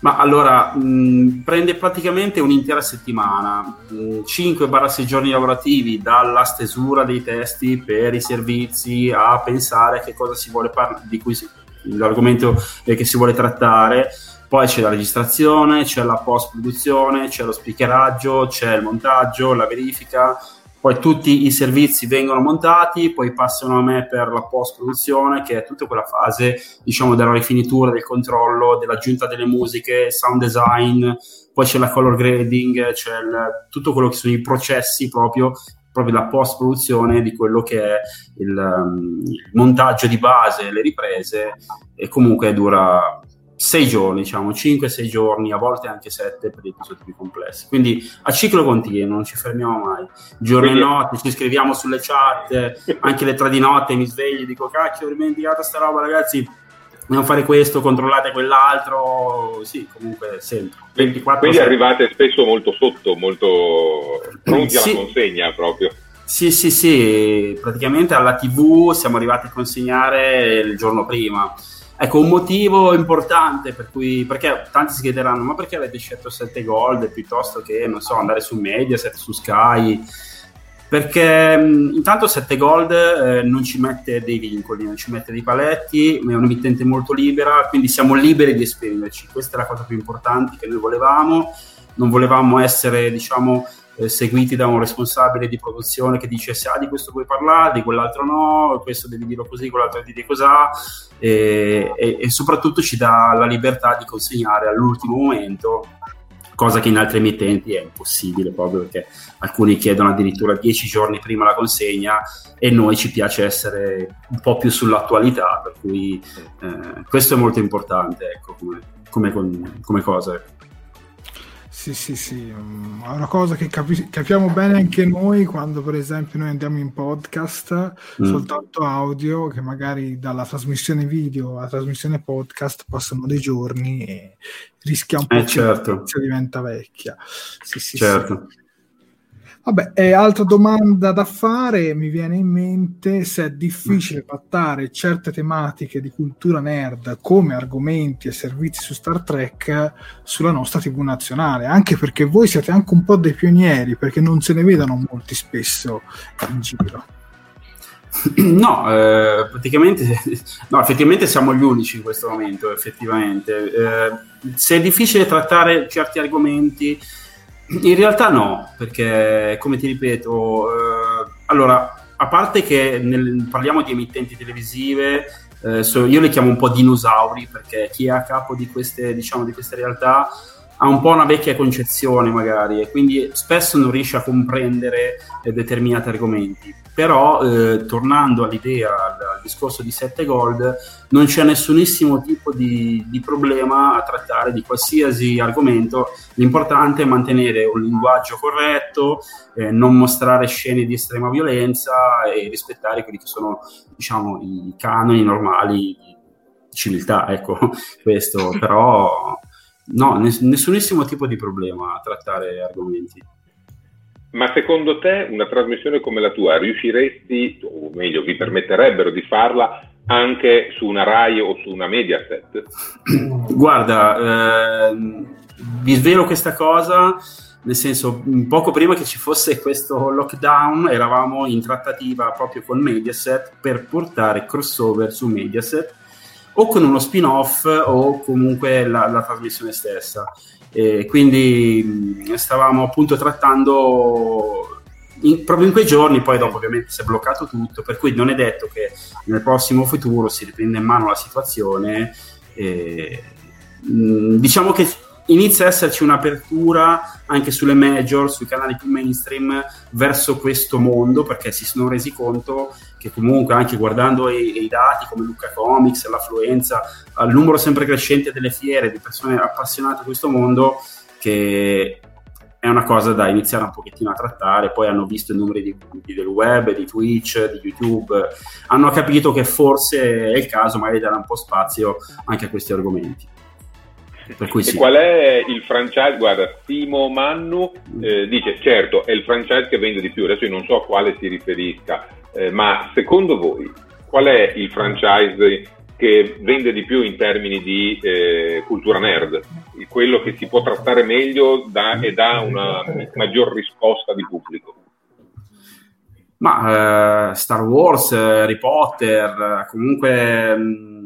Ma allora, mh, prende praticamente un'intera settimana, 5-6 giorni lavorativi dalla stesura dei testi per i servizi a pensare che cosa si vuole parlare, di cui si, l'argomento che si vuole trattare. Poi c'è la registrazione, c'è la post-produzione, c'è lo speakeraggio, c'è il montaggio, la verifica, poi tutti i servizi vengono montati, poi passano a me per la post-produzione, che è tutta quella fase, diciamo, della rifinitura, del controllo, dell'aggiunta delle musiche, sound design, poi c'è la color grading, c'è il, tutto quello che sono i processi proprio proprio la post-produzione di quello che è il, um, il montaggio di base, le riprese, e comunque dura sei giorni, diciamo 5-6 giorni, a volte anche 7 per i episodi più complessi. Quindi a ciclo continuo, non ci fermiamo mai. Giorno e notte, ci scriviamo sulle chat, anche le tre di notte mi sveglio e dico cacchio, ho dimenticato sta roba ragazzi, dobbiamo fare questo, controllate quell'altro, sì, comunque sempre. 24 Quindi arrivate spesso molto sotto, molto pronti alla consegna proprio. Sì, sì, sì, praticamente alla TV siamo arrivati a consegnare il giorno prima Ecco, un motivo importante per cui, perché tanti si chiederanno, ma perché avete scelto 7 Gold piuttosto che, non so, andare su Mediaset, su Sky? Perché intanto 7 Gold eh, non ci mette dei vincoli, non ci mette dei paletti, è un'emittente molto libera, quindi siamo liberi di esprimerci. Questa è la cosa più importante che noi volevamo. Non volevamo essere, diciamo, eh, seguiti da un responsabile di produzione che dice se ah, di questo puoi parlare, di quell'altro no, questo devi dirlo così, quell'altro devi dire cos'ha e, e, e soprattutto ci dà la libertà di consegnare all'ultimo momento cosa che in altri emittenti è impossibile proprio perché alcuni chiedono addirittura dieci giorni prima la consegna e noi ci piace essere un po' più sull'attualità, per cui eh, questo è molto importante ecco, come, come, come cosa. Sì, sì, sì, mm, è una cosa che capi- capiamo bene anche noi quando per esempio noi andiamo in podcast mm. soltanto audio che magari dalla trasmissione video alla trasmissione podcast passano dei giorni e rischia un po' eh, certo. che diventa vecchia. Sì, sì, certo. Sì. Vabbè, e altra domanda da fare mi viene in mente se è difficile trattare certe tematiche di cultura nerd come argomenti e servizi su Star Trek sulla nostra TV nazionale, anche perché voi siete anche un po' dei pionieri, perché non se ne vedono molti spesso in giro. [clears throat] No, eh, praticamente, [laughs] no, effettivamente siamo gli unici in questo momento, effettivamente. Eh, se è difficile trattare certi argomenti in realtà no, perché come ti ripeto, eh, allora, a parte che nel, parliamo di emittenti televisive, eh, so, io le chiamo un po' dinosauri perché chi è a capo di queste, diciamo, di queste realtà ha un po' una vecchia concezione magari e quindi spesso non riesce a comprendere eh, determinati argomenti. Però eh, tornando all'idea, al, discorso di 7 gold, non c'è nessunissimo tipo di, di, problema a trattare di qualsiasi argomento, l'importante è mantenere un linguaggio corretto, eh, non mostrare scene di estrema violenza e rispettare quelli che sono diciamo, i canoni normali di civiltà, ecco [laughs] questo, però no, nessunissimo tipo di problema a trattare argomenti. Ma secondo te una trasmissione come la tua riusciresti, o meglio, vi permetterebbero di farla anche su una RAI o su una Mediaset? Guarda, eh, vi svelo questa cosa, nel senso, poco prima che ci fosse questo lockdown eravamo in trattativa proprio con Mediaset per portare crossover su Mediaset o con uno spin-off o comunque la, la trasmissione stessa. E quindi stavamo appunto trattando in, proprio in quei giorni, poi dopo ovviamente si è bloccato tutto, per cui non è detto che nel prossimo futuro si riprenda in mano la situazione. E, mh, diciamo che inizia a esserci un'apertura anche sulle major, sui canali più mainstream verso questo mondo perché si sono resi conto che comunque anche guardando i, i dati come Luca Comics, l'affluenza, al numero sempre crescente delle fiere di persone appassionate a questo mondo che è una cosa da iniziare un pochettino a trattare, poi hanno visto i numeri di, di, del web, di Twitch, di YouTube, hanno capito che forse è il caso magari di dare un po' spazio anche a questi argomenti. Per cui sì. qual è il franchise? Guarda, Timo Mannu eh, dice certo è il franchise che vende di più, adesso io non so a quale si riferisca, eh, ma secondo voi qual è il franchise che vende di più in termini di eh, cultura nerd? Quello che si può trattare meglio da, e dà una maggior risposta di pubblico? Ma uh, Star Wars, Harry Potter, comunque... Mh,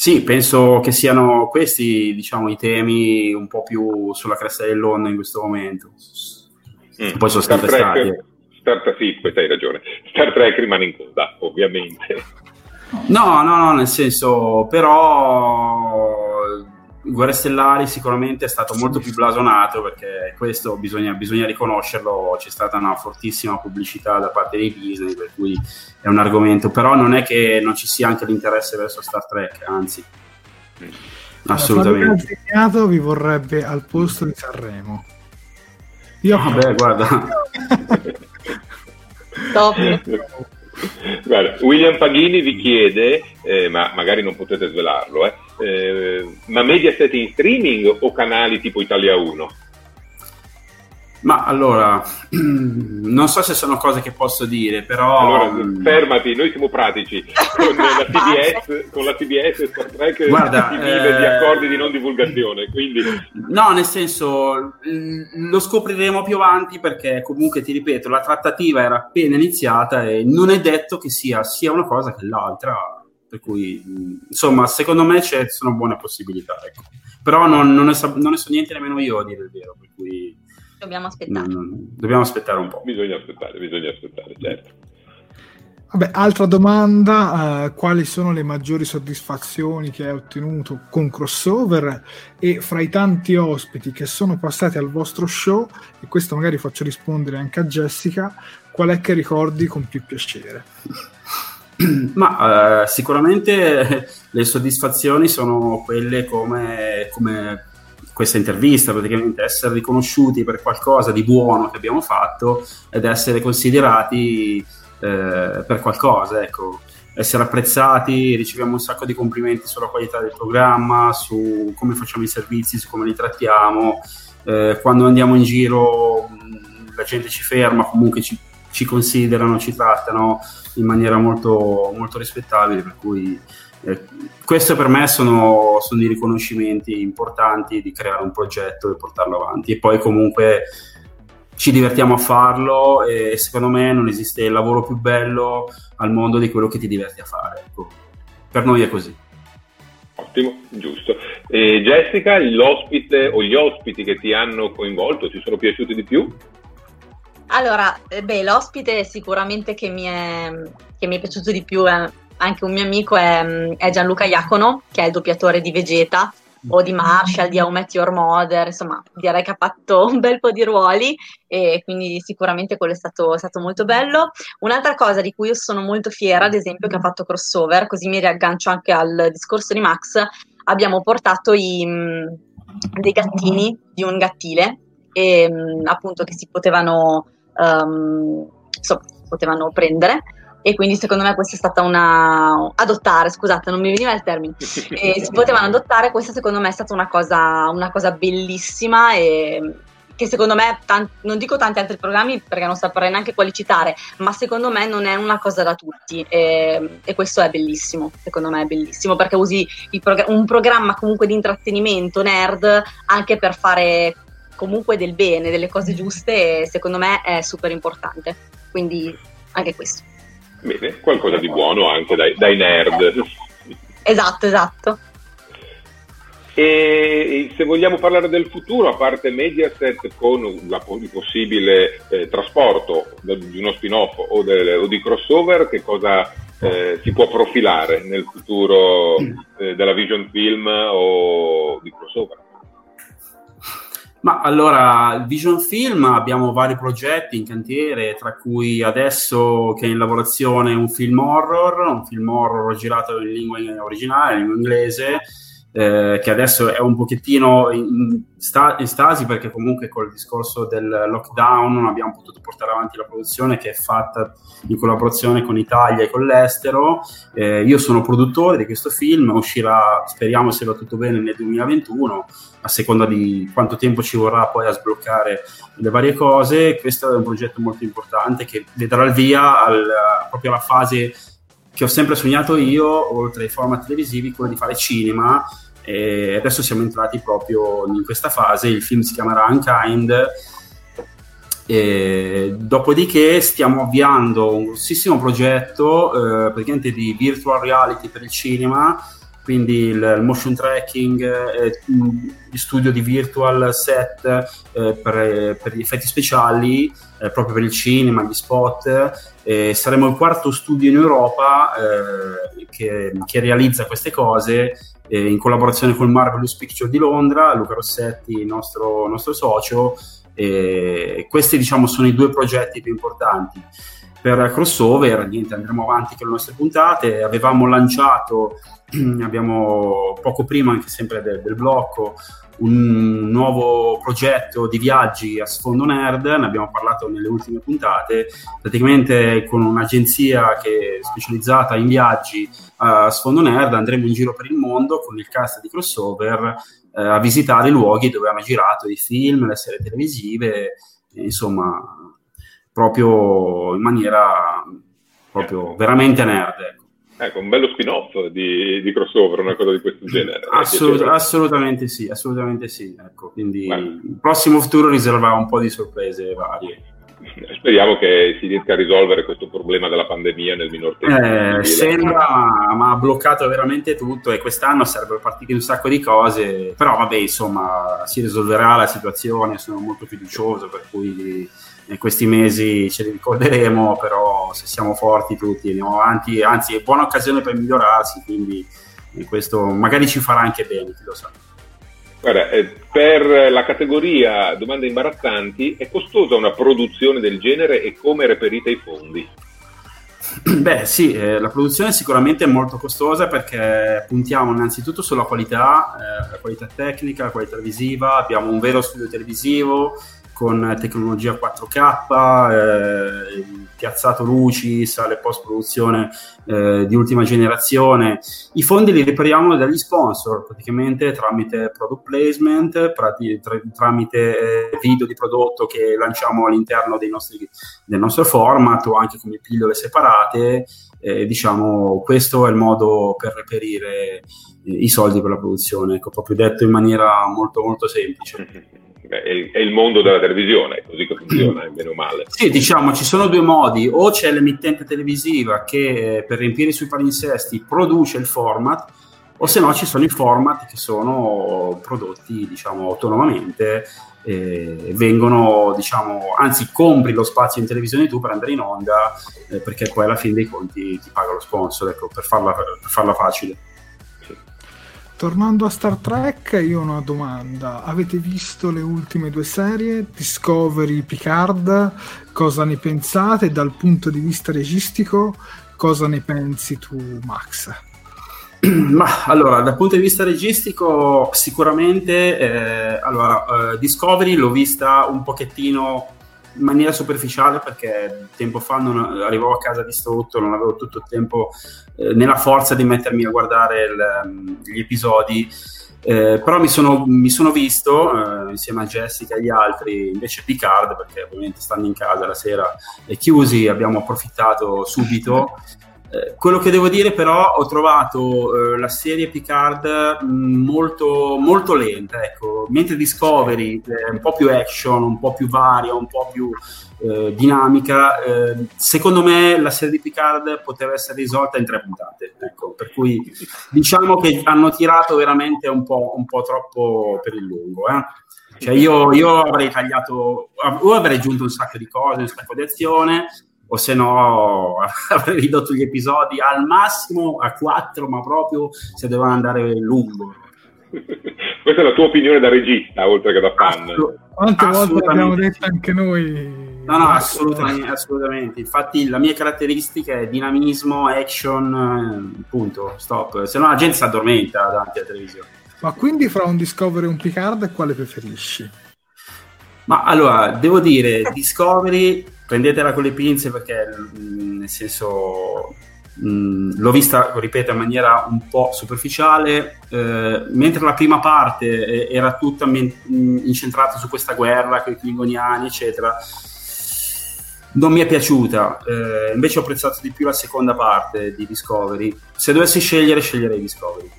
sì, penso che siano questi, diciamo, i temi un po' più sulla cresta dell'onda in questo momento. Mm. Poi sono sempre stati. Star Trek, sì, questa hai ragione. Star Trek rimane in coda, ovviamente. No, no, no, nel senso, però Guerre Stellari sicuramente è stato molto più blasonato perché questo bisogna, bisogna, riconoscerlo, c'è stata una fortissima pubblicità da parte di Disney per cui è un argomento, però non è che non ci sia anche l'interesse verso Star Trek, anzi assolutamente. Assegnato vi vorrebbe al posto di Sanremo. Io Vabbè, guarda. [laughs] [laughs] Top. Guarda, William Paghini vi chiede, eh, ma magari non potete svelarlo, eh, eh, ma Mediaset in streaming o canali tipo Italia 1? Ma allora, [clears throat] non so se sono cose che posso dire, però... Allora, mm, fermati, noi siamo pratici. Con la [laughs] TBS, con la TBS Star Trek Guarda, si vive eh... di accordi di non divulgazione, quindi... No, nel senso, lo scopriremo più avanti perché comunque, ti ripeto, la trattativa era appena iniziata e non è detto che sia sia una cosa che l'altra. Per cui, insomma, secondo me ci sono buone possibilità, ecco. Però non, non, ne so, non ne so niente nemmeno io a dire il vero, per cui Dobbiamo aspettare. Non, non, dobbiamo aspettare un po'. Bisogna aspettare, bisogna aspettare, certo. Vabbè, altra domanda, eh, quali sono le maggiori soddisfazioni che hai ottenuto con crossover e fra i tanti ospiti che sono passati al vostro show, e questo magari faccio rispondere anche a Jessica, qual è che ricordi con più piacere? [clears throat] Ma eh, sicuramente le soddisfazioni sono quelle come, come questa intervista, praticamente essere riconosciuti per qualcosa di buono che abbiamo fatto ed essere considerati eh, per qualcosa, ecco. essere apprezzati, riceviamo un sacco di complimenti sulla qualità del programma, su come facciamo i servizi, su come li trattiamo, eh, quando andiamo in giro la gente ci ferma, comunque ci, ci considerano, ci trattano in maniera molto, molto rispettabile, per cui eh, questo per me sono, sono i riconoscimenti importanti di creare un progetto e portarlo avanti e poi comunque ci divertiamo a farlo e secondo me non esiste lavoro più bello al mondo di quello che ti diverti a fare. Ecco. Per noi è così. Ottimo, giusto. E Jessica, l'ospite o gli ospiti che ti hanno coinvolto ti sono piaciuti di più? Allora, eh, beh, l'ospite sicuramente che mi è, che mi è piaciuto di più è anche un mio amico è, è Gianluca Iacono, che è il doppiatore di Vegeta o di Marshall, di How Met Your Mother, insomma direi che ha fatto un bel po' di ruoli e quindi sicuramente quello è stato, è stato, molto bello. Un'altra cosa di cui io sono molto fiera, ad esempio, che ha fatto crossover, così mi riaggancio anche al discorso di Max, abbiamo portato i, dei gattini di un gattile e appunto che si potevano, um, so, potevano prendere e quindi secondo me questa è stata una adottare, scusate, non mi veniva il termine. [laughs] E si potevano adottare, questa secondo me è stata una cosa, una cosa bellissima e che secondo me, tan- non dico tanti altri programmi perché non saprei neanche quali citare, ma secondo me non è una cosa da tutti e, e questo è bellissimo, secondo me è bellissimo perché usi prog- un programma comunque di intrattenimento nerd anche per fare comunque del bene, delle cose giuste e secondo me è super importante, quindi anche questo. Bene, qualcosa di buono anche dai, dai nerd. Esatto, esatto. E se vogliamo parlare del futuro, a parte Mediaset con la, il possibile eh, trasporto di uno spin-off o, del, o di crossover, che cosa eh, si può profilare nel futuro eh, della Vision Film o di crossover? Ma allora, Vision Film abbiamo vari progetti in cantiere, tra cui adesso che è in lavorazione un film horror, un film horror girato in lingua originale, in lingua inglese, eh, che adesso è un pochettino in, sta- in, stasi perché comunque col discorso del lockdown non abbiamo potuto portare avanti la produzione che è fatta in collaborazione con Italia e con l'estero. Eh, io sono produttore di questo film, uscirà, speriamo se va tutto bene, nel 2021, a seconda di quanto tempo ci vorrà poi a sbloccare le varie cose. Questo è un progetto molto importante che vedrà il via al, proprio alla fase che ho sempre sognato io, oltre ai format televisivi, quello di fare cinema. E adesso siamo entrati proprio in questa fase. Il film si chiamerà Unkind. E dopodiché stiamo avviando un grossissimo progetto eh, praticamente di virtual reality per il cinema quindi il, il motion tracking, eh, il studio di virtual set eh, per, per, gli effetti speciali, eh, proprio per il cinema, gli spot. Saremo il quarto studio in Europa eh, che, che, realizza queste cose eh, in collaborazione con il Marvelous Picture di Londra, Luca Rossetti, nostro, nostro socio. questi diciamo sono i due progetti più importanti per crossover, niente, andremo avanti con le nostre puntate. Avevamo lanciato, [clears throat] abbiamo poco prima, anche sempre del, del blocco, un nuovo progetto di viaggi a sfondo nerd, ne abbiamo parlato nelle ultime puntate, praticamente con un'agenzia che è specializzata in viaggi a sfondo nerd andremo in giro per il mondo con il cast di crossover eh, a visitare i luoghi dove hanno girato i film, le serie televisive, insomma proprio in maniera proprio veramente nerd. Ecco. un bello spin-off di, di, crossover, una cosa di questo genere. Assolut- assolutamente sì, assolutamente sì. Ecco, quindi Beh. il prossimo futuro riserva un po' di sorprese varie. Speriamo che si riesca a risolvere questo problema della pandemia nel minor tempo. Eh, sembra, ma ha bloccato veramente tutto e quest'anno sarebbero partite un sacco di cose, però vabbè, insomma, si risolverà la situazione, sono molto fiducioso, per cui in questi mesi ce li ricorderemo, però se siamo forti tutti andiamo avanti, anzi è buona occasione per migliorarsi, quindi questo magari ci farà anche bene, chi lo sa. Guarda, eh, per la categoria domande imbarazzanti, è costosa una produzione del genere e come reperite i fondi? [clears throat] Beh sì, eh, la produzione sicuramente è molto costosa perché puntiamo innanzitutto sulla qualità, eh, la qualità tecnica, la qualità visiva, abbiamo un vero studio televisivo, con tecnologia 4K, eh, piazzato luci, sale post produzione eh, di ultima generazione. I fondi li ripariamo dagli sponsor, praticamente tramite product placement, prati, tra, tramite eh, video di prodotto che lanciamo all'interno nostri, del nostro format o anche come pillole separate. diciamo, questo è il modo per reperire i soldi per la produzione, ecco, proprio detto in maniera molto molto semplice [laughs] è, il mondo della televisione, così che funziona, bene o male. Sì, diciamo, ci sono due modi, o c'è l'emittente televisiva che eh, per riempire i suoi palinsesti produce il format, o se no ci sono i format che sono prodotti, diciamo, autonomamente e vengono, diciamo, anzi compri lo spazio in televisione tu per andare in onda eh, perché poi alla fine dei conti ti paga lo sponsor, ecco, per farla, per farla facile. Tornando a Star Trek, io ho una domanda. Avete visto le ultime due serie, Discovery, Picard? Cosa ne pensate dal punto di vista registico? Cosa ne pensi tu, Max? [clears throat] Ma allora, dal punto di vista registico, sicuramente eh, allora, eh, Discovery l'ho vista un pochettino in maniera superficiale perché tempo fa non, arrivavo a casa distrutto, non avevo tutto il tempo eh, nella forza di mettermi a guardare il, gli episodi. Eh, però mi sono, mi sono visto eh, insieme a Jessica e gli altri invece Picard perché ovviamente stando in casa la sera è chiusi abbiamo approfittato subito eh, quello che devo dire però ho trovato eh, la serie Picard mm, molto, molto lenta, ecco. mentre Discovery è un po' più action, un po' più varia, un po' più eh, dinamica, eh, secondo me la serie di Picard poteva essere risolta in tre puntate, ecco. per cui diciamo che hanno tirato veramente un po', un po troppo per il lungo. Eh. Cioè io, io avrei tagliato, o avrei aggiunto un sacco di cose, un sacco di azione, o se no [laughs] avrei ridotto gli episodi al massimo a quattro, ma proprio se dovevano andare lungo. [laughs] Questa è la tua opinione da regista, oltre che da fan. Quante volte abbiamo detto anche noi? No, no, assolutamente, assolutamente. Infatti la mia caratteristica è dinamismo, action, eh, punto, stop. Se no la gente si addormenta davanti alla televisione. Ma quindi fra un Discovery e un Picard quale preferisci? Ma allora, devo dire, Discovery prendetela con le pinze perché mm, nel senso mm, l'ho vista, ripeto, in maniera un po' superficiale, eh, mentre la prima parte era tutta men- mm, incentrata su questa guerra con i klingoniani, eccetera. Non mi è piaciuta, eh, invece ho apprezzato di più la seconda parte di Discovery. Se dovessi scegliere, sceglierei Discovery.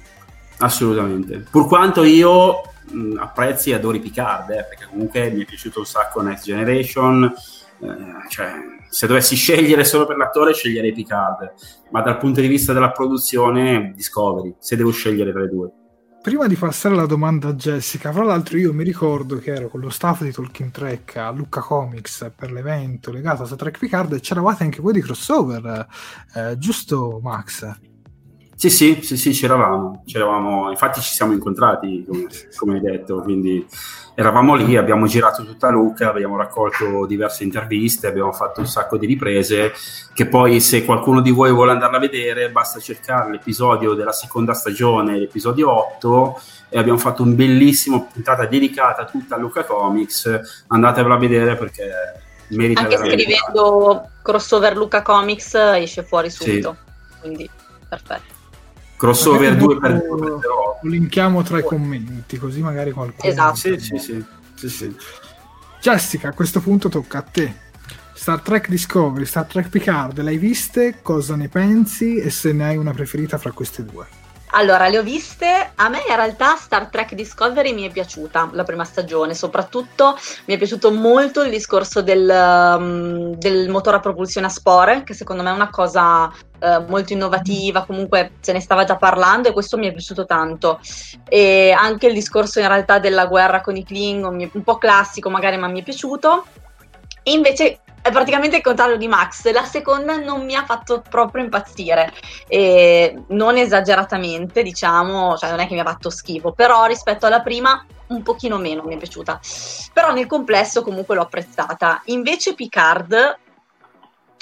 Assolutamente. Pur quanto io mh, apprezzi e adori Picard, eh, perché comunque mi è piaciuto un sacco Next Generation, eh, cioè, se dovessi scegliere solo per l'attore, sceglierei Picard, ma dal punto di vista della produzione, Discovery, se devo scegliere tra le due. Prima di passare alla domanda a Jessica, fra l'altro io mi ricordo che ero con lo staff di Talking Trek a Lucca Comics per l'evento legato a Star Trek Picard e c'eravate anche voi di crossover, eh, giusto Max? Sì, sì, sì, sì, c'eravamo, c'eravamo, infatti ci siamo incontrati, come, come, hai detto, quindi eravamo lì, abbiamo girato tutta Lucca, abbiamo raccolto diverse interviste, abbiamo fatto un sacco di riprese, che poi se qualcuno di voi vuole andarla a vedere, basta cercare l'episodio della seconda stagione, l'episodio 8, e abbiamo fatto un bellissimo puntata dedicata tutta a Lucca Comics, andatevela a vedere perché merita Anche scrivendo crossover Lucca Comics esce fuori subito, sì. quindi perfetto crossover 2 per 2 Lo linkiamo tra i commenti, così magari qualcuno. Esatto. Sì, sì, sì, sì, sì. Jessica, a questo punto tocca a te. Star Trek Discovery, Star Trek Picard, l'hai viste? Cosa ne pensi? E se ne hai una preferita fra queste due? Allora, le ho viste. A me in realtà Star Trek Discovery mi è piaciuta la prima stagione, soprattutto mi è piaciuto molto il discorso del, um, del motore a propulsione a spore, che secondo me è una cosa uh, molto innovativa, comunque se ne stava già parlando e questo mi è piaciuto tanto. E anche il discorso in realtà della guerra con i Klingon, un po' classico magari, ma mi è piaciuto. E invece è praticamente il contrario di Max. La seconda non mi ha fatto proprio impazzire, e non esageratamente, diciamo, cioè non è che mi ha fatto schifo, però rispetto alla prima un pochino meno mi è piaciuta. Però nel complesso comunque l'ho apprezzata. Invece Picard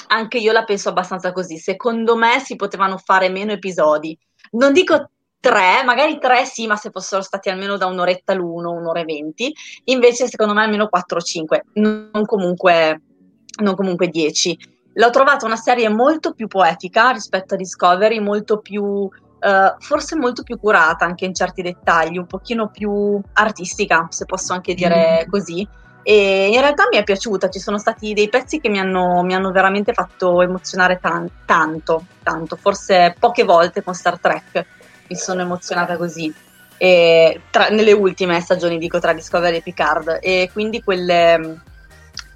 anche io la penso abbastanza così. Secondo me si potevano fare meno episodi. Non dico tre, magari tre sì, ma se fossero stati almeno da un'oretta l'uno, un'ora e venti. Invece secondo me almeno quattro o cinque. Non comunque non comunque 10. L'ho trovata una serie molto più poetica rispetto a Discovery, molto più, uh, forse molto più curata anche in certi dettagli, un pochino più artistica, se posso anche dire mm. così. E in realtà mi è piaciuta, ci sono stati dei pezzi che mi hanno, mi hanno veramente fatto emozionare tan- tanto, tanto, forse poche volte con Star Trek mi sono emozionata così. Tra, nelle ultime stagioni dico tra Discovery e Picard e quindi quelle,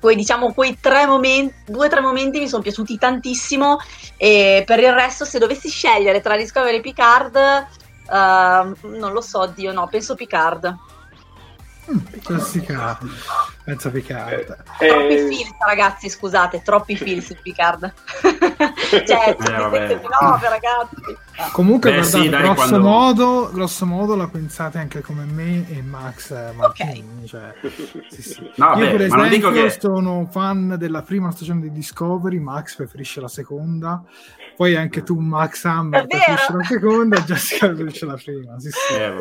quei, diciamo, quei tre momenti, due o tre momenti mi sono piaciuti tantissimo. E per il resto se dovessi scegliere tra Discovery e Picard, uh, non lo so, Dio no, penso Picard. Mm, classica pensa Picard. Eh, troppi eh... ragazzi scusate troppi feels su Picard. [laughs] Cioè [laughs] eh, no ragazzi comunque Beh, guardate, sì, dai, grosso, quando... modo, grosso modo la pensate anche come me e Max Martini okay. cioè, sì, sì. [laughs] No, io beh, per esempio che... sono fan della prima stagione di Discovery Max preferisce la seconda poi anche tu, Max Hammer, preferisci la seconda, Jessica preferisce la prima. Sì, sì. Eh,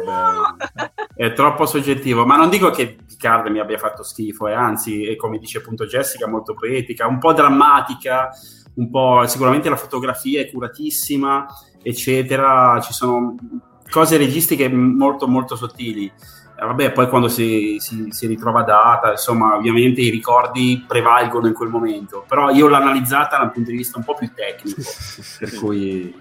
è troppo soggettivo, ma non dico che Picard mi abbia fatto schifo, eh, anzi, è come dice appunto Jessica, molto poetica, un po' drammatica, un po' sicuramente la fotografia è curatissima, eccetera. Ci sono cose registiche molto, molto sottili eh, vabbè, poi quando si, si, si, ritrova data, insomma, ovviamente i ricordi prevalgono in quel momento, però io l'ho analizzata dal punto di vista un po' più tecnico, per cui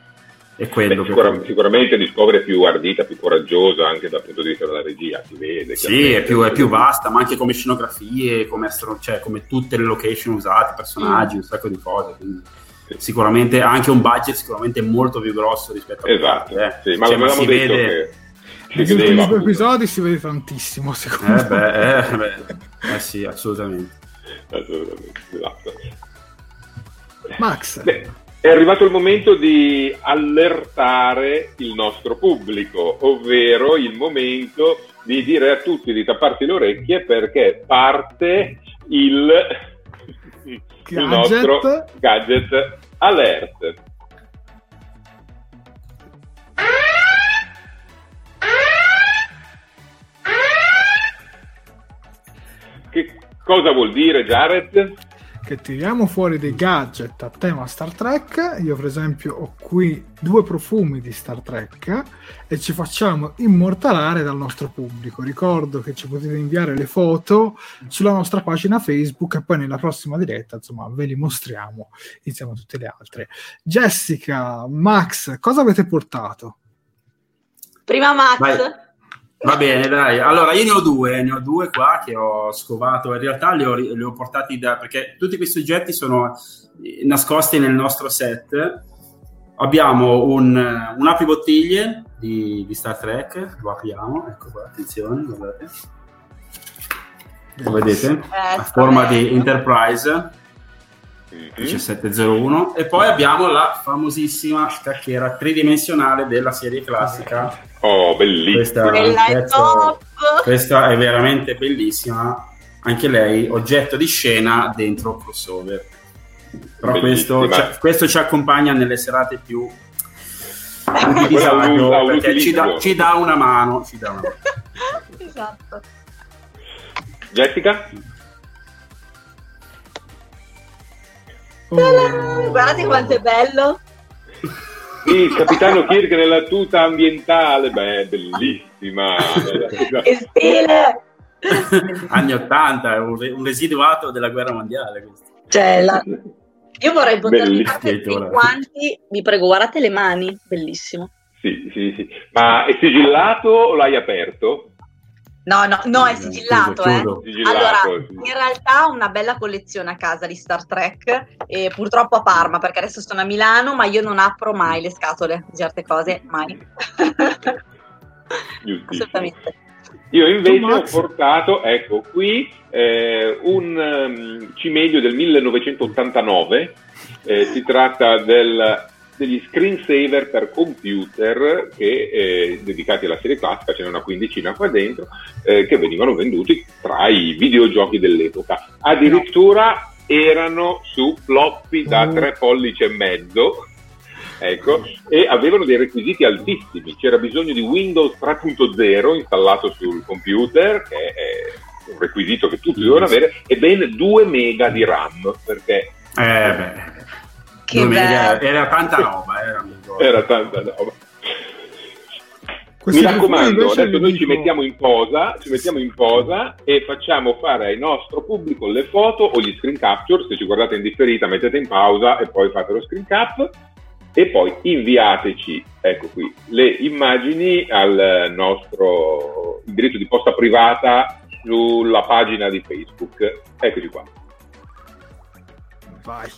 è quello. Beh, sicura, sicuramente Discovery è più ardita, più coraggiosa anche dal punto di vista della regia, si vede. Sì, è più, è più, vasta, ma anche come scenografie, come, astro, cioè, come tutte le location usate, personaggi, mm. un sacco di cose. Quindi sicuramente anche un budget sicuramente molto più grosso rispetto a esatto, eh. sì, ma cioè, ma si vede che negli ultimi due episodi si vede tantissimo, secondo eh beh, eh, beh. eh sì, assolutamente. assolutamente esatto. Max. Beh, è arrivato il momento di allertare il nostro pubblico, ovvero il momento di dire a tutti di tapparsi le orecchie perché parte il, il nostro gadget alert. Che cosa vuol dire, Jared? Che tiriamo fuori dei gadget a tema Star Trek. Io, per esempio, ho qui due profumi di Star Trek e ci facciamo immortalare dal nostro pubblico. Ricordo che ci potete inviare le foto sulla nostra pagina Facebook e poi nella prossima diretta, insomma, ve li mostriamo insieme a tutte le altre. Jessica, Max, cosa avete portato? Prima Max. Vai. Va bene, dai. Allora, io ne ho due, ne ho due qua che ho scovato. In realtà li ho, li ho portati da... perché tutti questi oggetti sono nascosti nel nostro set. Abbiamo un, un apribottiglie di, di Star Trek, lo apriamo, ecco qua, attenzione, guardate. Lo vedete? Eh, a forma di Enterprise. 1701 e poi abbiamo la famosissima scacchiera tridimensionale della serie classica Oh, bellissima. Questa, pezzo, questa è veramente bellissima. Anche lei, oggetto di scena dentro crossover. Però questo, cioè, questo, ci accompagna nelle serate più, più di disagio perché ci dà, ci dà, una mano. Ci dà una mano. [laughs] esatto. Jessica? Oh. Guardate quanto è bello. Il capitano Kirk nella tuta ambientale, beh, bellissima. [laughs] e stile! Anni 80, un, un residuato della guerra mondiale. Cioè, la... Io vorrei potermi fare i guanti, vi prego, guardate le mani, bellissimo. Sì, sì, sì. Ma è sigillato o l'hai aperto? No, no, no, è sigillato, eh. Sigillato, Allora, sì. in realtà ho una bella collezione a casa di Star Trek, e purtroppo a Parma, perché adesso sono a Milano, ma io non apro mai le scatole di certe cose, mai. [laughs] Assolutamente. Io invece ho portato, ecco qui, eh, un um, cimelio del 1989, eh, si tratta del- degli screensaver per computer che, eh, dedicati alla serie classica, ce n'è una quindicina qua dentro, eh, che venivano venduti tra i videogiochi dell'epoca. Addirittura erano su floppy da Mm. 3 pollici e mezzo, ecco, e avevano dei requisiti altissimi. C'era bisogno di Windows 3.0 installato sul computer, che è un requisito che tutti dovevano avere, e ben 2 mega di RAM, perché Eh beh, Che bello. era tanta roba, era, amico. era tanta roba. Questi Mi raccomando, adesso noi ci mettiamo in posa, ci mettiamo in posa e facciamo fare al nostro pubblico le foto o gli screen capture. Se ci guardate in differita, mettete in pausa e poi fate lo screen cap. E poi inviateci, ecco qui, le immagini al nostro indirizzo di posta privata sulla pagina di Facebook. Eccoci qua. Vai.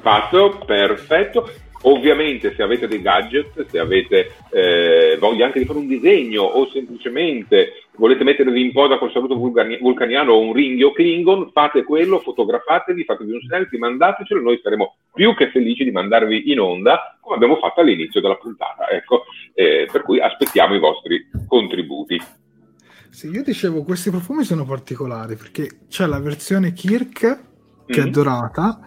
Fatto, perfetto. Ovviamente se avete dei gadget, se avete eh, voglia anche di fare un disegno o semplicemente volete mettervi in posa col saluto vulcani- vulcaniano o un ringhio Klingon, fate quello, fotografatevi, fatevi un selfie, mandatecelo, noi saremo più che felici di mandarvi in onda come abbiamo fatto all'inizio della puntata. Ecco, eh, per cui aspettiamo i vostri contributi. Sì, io dicevo, questi profumi sono particolari perché c'è la versione Kirk che è Mhm. dorata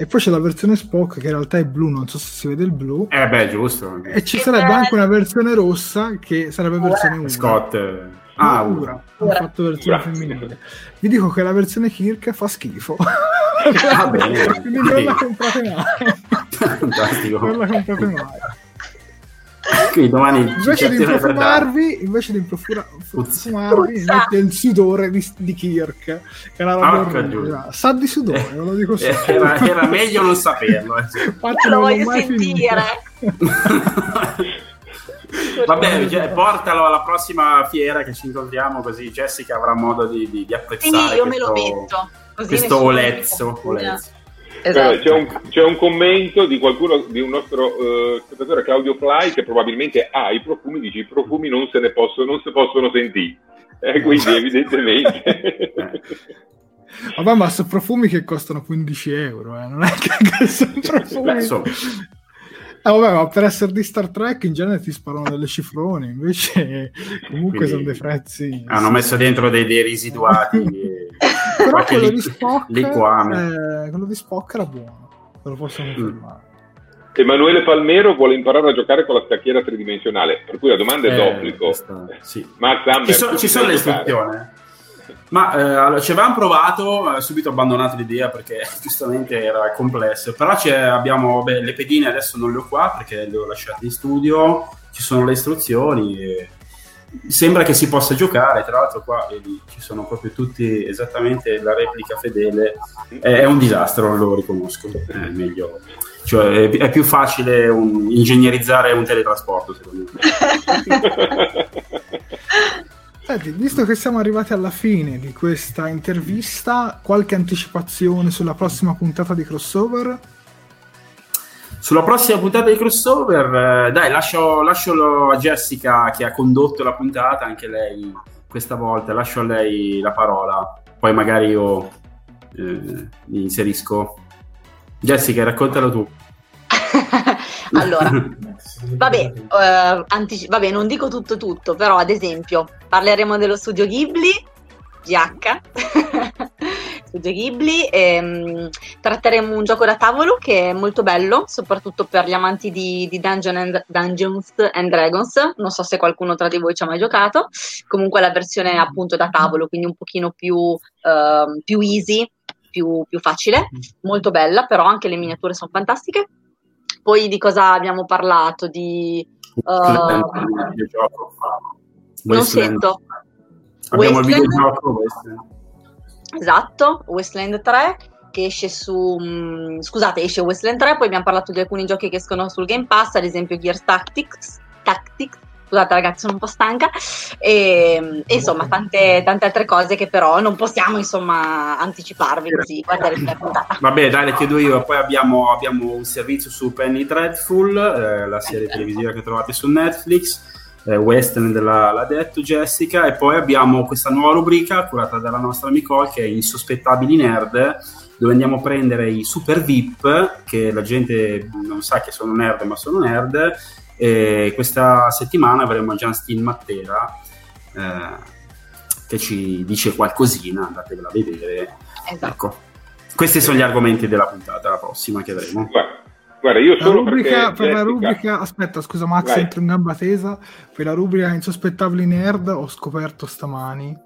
e poi c'è la versione Spock che in realtà è blu, non so se si vede il blu. Eh beh, giusto. E ci sarebbe anche una versione rossa che sarebbe versione 1. Scott. Ah, ura. ura. Hanno fatto versione Ura. femminile. Vi dico che la versione Kirk fa schifo. [laughs] Ah, bene. Quindi non la comprate mai. Fantastico. Non la comprate mai. Quindi domani [laughs] Invece di profumarvi, invece di profura- profumarvi, mette il sudore di, di Kirk. Che è una roba giuria. Sa di sudore, ve lo dico Eh, solo. Era, era meglio non saperlo. eh, sì. Infatti Lo non l'ho voglio mai sentire. [laughs] Vabbè, cioè, portalo alla prossima fiera che ci incontriamo così Jessica avrà modo di, di- di Sì, apprezzare io me lo questo, metto. Così questo olezzo. olezzo. Esatto. C'è, un, c'è un commento di qualcuno, di un nostro eh, spettatore, Claudio Fly, che probabilmente ha i profumi, dice i profumi non se ne possono, non si possono sentire. Eh, quindi evidentemente... [laughs] Vabbè, ma sono profumi che costano 15 euro, eh. non è che, [laughs] sono profumi. Beh, insomma, Eh, vabbè, ma per essere di Star Trek in genere ti sparano delle cifrone, invece comunque Quindi sono dei prezzi. hanno messo dentro dei, dei residuati. [laughs] e Però quello li- di Spock, liquame. eh, quello di Spock era buono, ve lo posso Mm. confermare. Emanuele Palmero vuole imparare a giocare con la scacchiera tridimensionale, per cui la domanda è Eh, d'obbligo. sì. Ci, so- ci sono le istruzioni. Ma eh, allora, ci avevamo provato, eh, subito abbandonato l'idea perché [laughs] giustamente era complesso. Però c'è- abbiamo beh, le pedine, adesso non le ho qua perché le ho lasciate in studio. Ci sono le istruzioni. E sembra che si possa giocare. Tra l'altro, qua vedi, ci sono proprio tutti esattamente la replica fedele. È, un disastro, lo riconosco. È meglio. Cioè, è più facile un- ingegnerizzare un teletrasporto, secondo me. [laughs] Senti, visto che siamo arrivati alla fine di questa intervista, qualche anticipazione sulla prossima puntata di crossover? Sulla prossima puntata di crossover, eh, dai, lascio, lascio a Jessica che ha condotto la puntata, anche lei questa volta, lascio a lei la parola, poi magari io eh, mi inserisco. Jessica, raccontalo tu. [laughs] Allora, vabbè, eh, antici- vabbè, non dico tutto tutto, però ad esempio parleremo dello studio Ghibli, GH, [laughs] studio Ghibli, ehm, tratteremo un gioco da tavolo che è molto bello, soprattutto per gli amanti di, di Dungeon and- Dungeons and Dragons, non so se qualcuno tra di voi ci ha mai giocato, comunque la versione appunto da tavolo, quindi un pochino più, ehm, più easy, più, più facile, molto bella, però anche le miniature sono fantastiche. Poi di cosa abbiamo parlato? Di uh, non sento. Abbiamo il videogioco. Wasteland. Esatto, Wasteland 3 che esce su mm, scusate, esce Wasteland 3, poi abbiamo parlato di alcuni giochi che escono sul Game Pass, ad esempio Gears Tactics, Tactics Scusate ragazzi, sono un po' stanca. E, e insomma, tante, tante, altre cose che però non possiamo insomma anticiparvi così guardare la puntata. Vabbè, dai, le chiedo io. Poi abbiamo, abbiamo un servizio su Penny Dreadful, eh, la serie televisiva che trovate su Netflix. Eh, western della, detto Jessica e poi abbiamo questa nuova rubrica curata dalla nostra Nicole che è Insospettabili Nerd dove andiamo a prendere i super VIP che la gente non sa che sono nerd ma sono nerd e questa settimana avremo Justin Mattera eh, che ci dice qualcosina, andatevela a vedere. Esatto. Ecco. Questi sono gli argomenti della puntata, la prossima che avremo. Guarda, io solo la rubrica, per la rubrica, aspetta, scusa Max, Vai. entro in gamba tesa. Per la rubrica Insospettabili Nerd ho scoperto stamani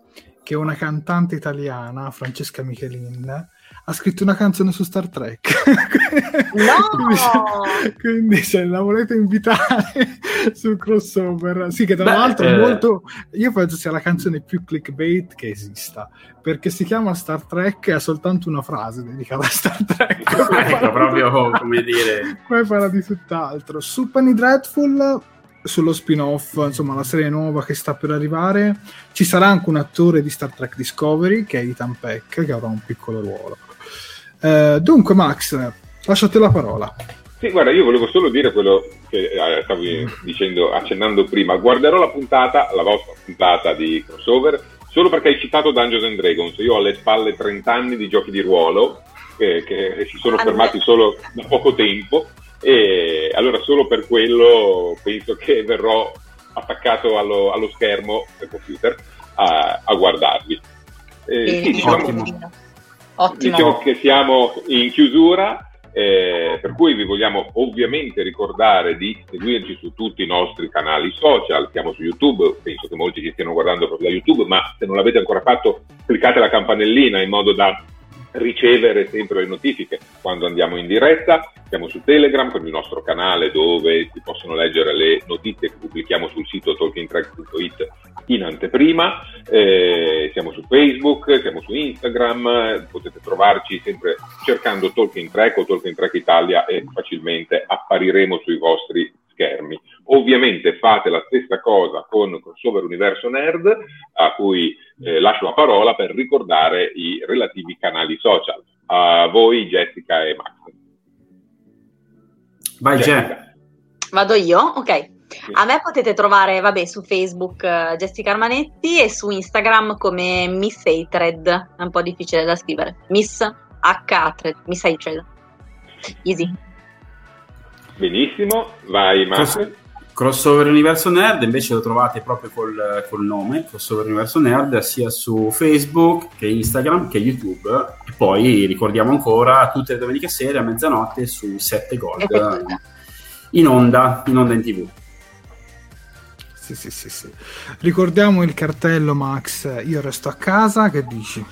che una cantante italiana, Francesca Michelin, ha scritto una canzone su Star Trek. No! [laughs] quindi, se, quindi, se, la volete invitare [laughs] sul crossover, sì, che tra Beh, l'altro eh... molto. Io penso sia la canzone più clickbait che esista perché si chiama Star Trek e ha soltanto una frase dedicata a Star Trek. [laughs] ecco, proprio come dire. Poi parla di tutt'altro. Su Penny Dreadful sullo spin-off, insomma, la serie nuova che sta per arrivare, ci sarà anche un attore di Star Trek Discovery che è Ethan Peck, che avrà un piccolo ruolo. Eh, dunque, Max, lasciate la parola. Sì, guarda, io volevo solo dire quello che eh, stavi dicendo, accennando prima. Guarderò la puntata, la vostra puntata di crossover, solo perché hai citato Dungeons and Dragons. Io ho alle spalle 30 anni di giochi di ruolo che, che si sono fermati solo da poco tempo e allora solo per quello penso che verrò attaccato allo, allo schermo del computer a, a guardarvi. Eh, sì, diciamo, ottimo. Diciamo che siamo in chiusura, eh, per cui vi vogliamo ovviamente ricordare di seguirci su tutti i nostri canali social, siamo su YouTube, penso che molti ci stiano guardando proprio da YouTube, ma se non l'avete ancora fatto cliccate la campanellina in modo da ricevere sempre le notifiche quando andiamo in diretta. Siamo su Telegram con il nostro canale dove si possono leggere le notizie che pubblichiamo sul sito talkingtrack.it in anteprima. Eh, siamo su Facebook, siamo su Instagram, potete trovarci sempre cercando Talking Track o Talking Track Italia e facilmente appariremo sui vostri schermi. Ovviamente fate la stessa cosa con Crossover Universo Nerd, a cui eh, lascio la parola per ricordare i relativi canali social. A voi Jessica e Max. Vai Jessica. Vado io? Ok. A me potete trovare, vabbè, su Facebook uh, Jessica Armanetti e su Instagram come Miss Hatred. È un po' difficile da scrivere. Miss H Hatred. Miss Hatred. Easy. Benissimo, vai Max. Crossover Universo Nerd invece lo trovate proprio col, col, nome Crossover Universo Nerd sia su Facebook che Instagram che YouTube e poi ricordiamo ancora tutte le domeniche sere a mezzanotte su 7 Gold in onda, in onda in tv sì, sì, sì, sì. Ricordiamo il cartello Max, io resto a casa, che dici?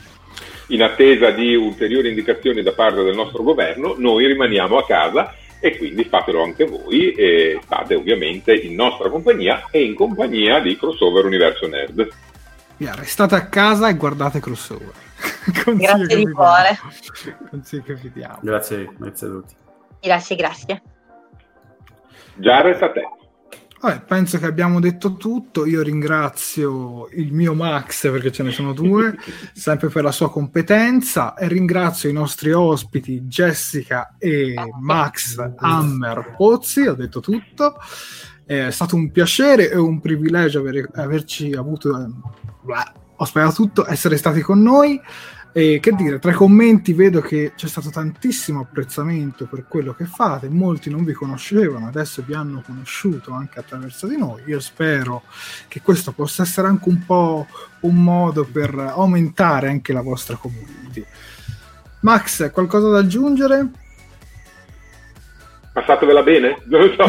In attesa di ulteriori indicazioni da parte del nostro governo, noi rimaniamo a casa e quindi fatelo anche voi e state ovviamente in nostra compagnia e in compagnia di Crossover Universo Nerd. Yeah, restate a casa e guardate Crossover. [laughs] grazie di cuore. Consiglio che vi diamo. Grazie, grazie a tutti. Grazie, grazie. Già resta a te. Vabbè, penso che abbiamo detto tutto. Io ringrazio il mio Max perché ce ne sono due, [laughs] sempre per la sua competenza, e ringrazio i nostri ospiti Jessica e Max Hammer Pozzi. Ho detto tutto. È stato un piacere e un privilegio aver, averci avuto. Eh, ho spiegato tutto, essere stati con noi. E che dire, tra i commenti vedo che c'è stato tantissimo apprezzamento per quello che fate, molti non vi conoscevano, adesso vi hanno conosciuto anche attraverso di noi. Io spero che questo possa essere anche un po' un modo per aumentare anche la vostra community. Max, qualcosa da aggiungere? Passatevela bene? [laughs] Non so,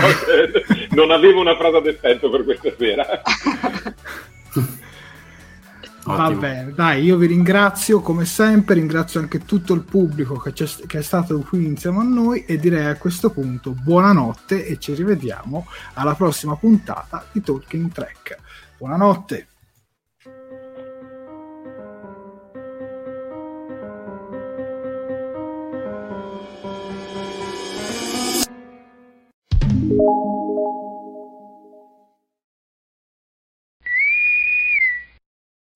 [laughs] non avevo una frase ad effetto per questa sera. [laughs] Va bene, dai, io vi ringrazio come sempre, ringrazio anche tutto il pubblico che, che, è stato qui insieme a noi e direi a questo punto buonanotte e ci rivediamo alla prossima puntata di Talking Track. Buonanotte.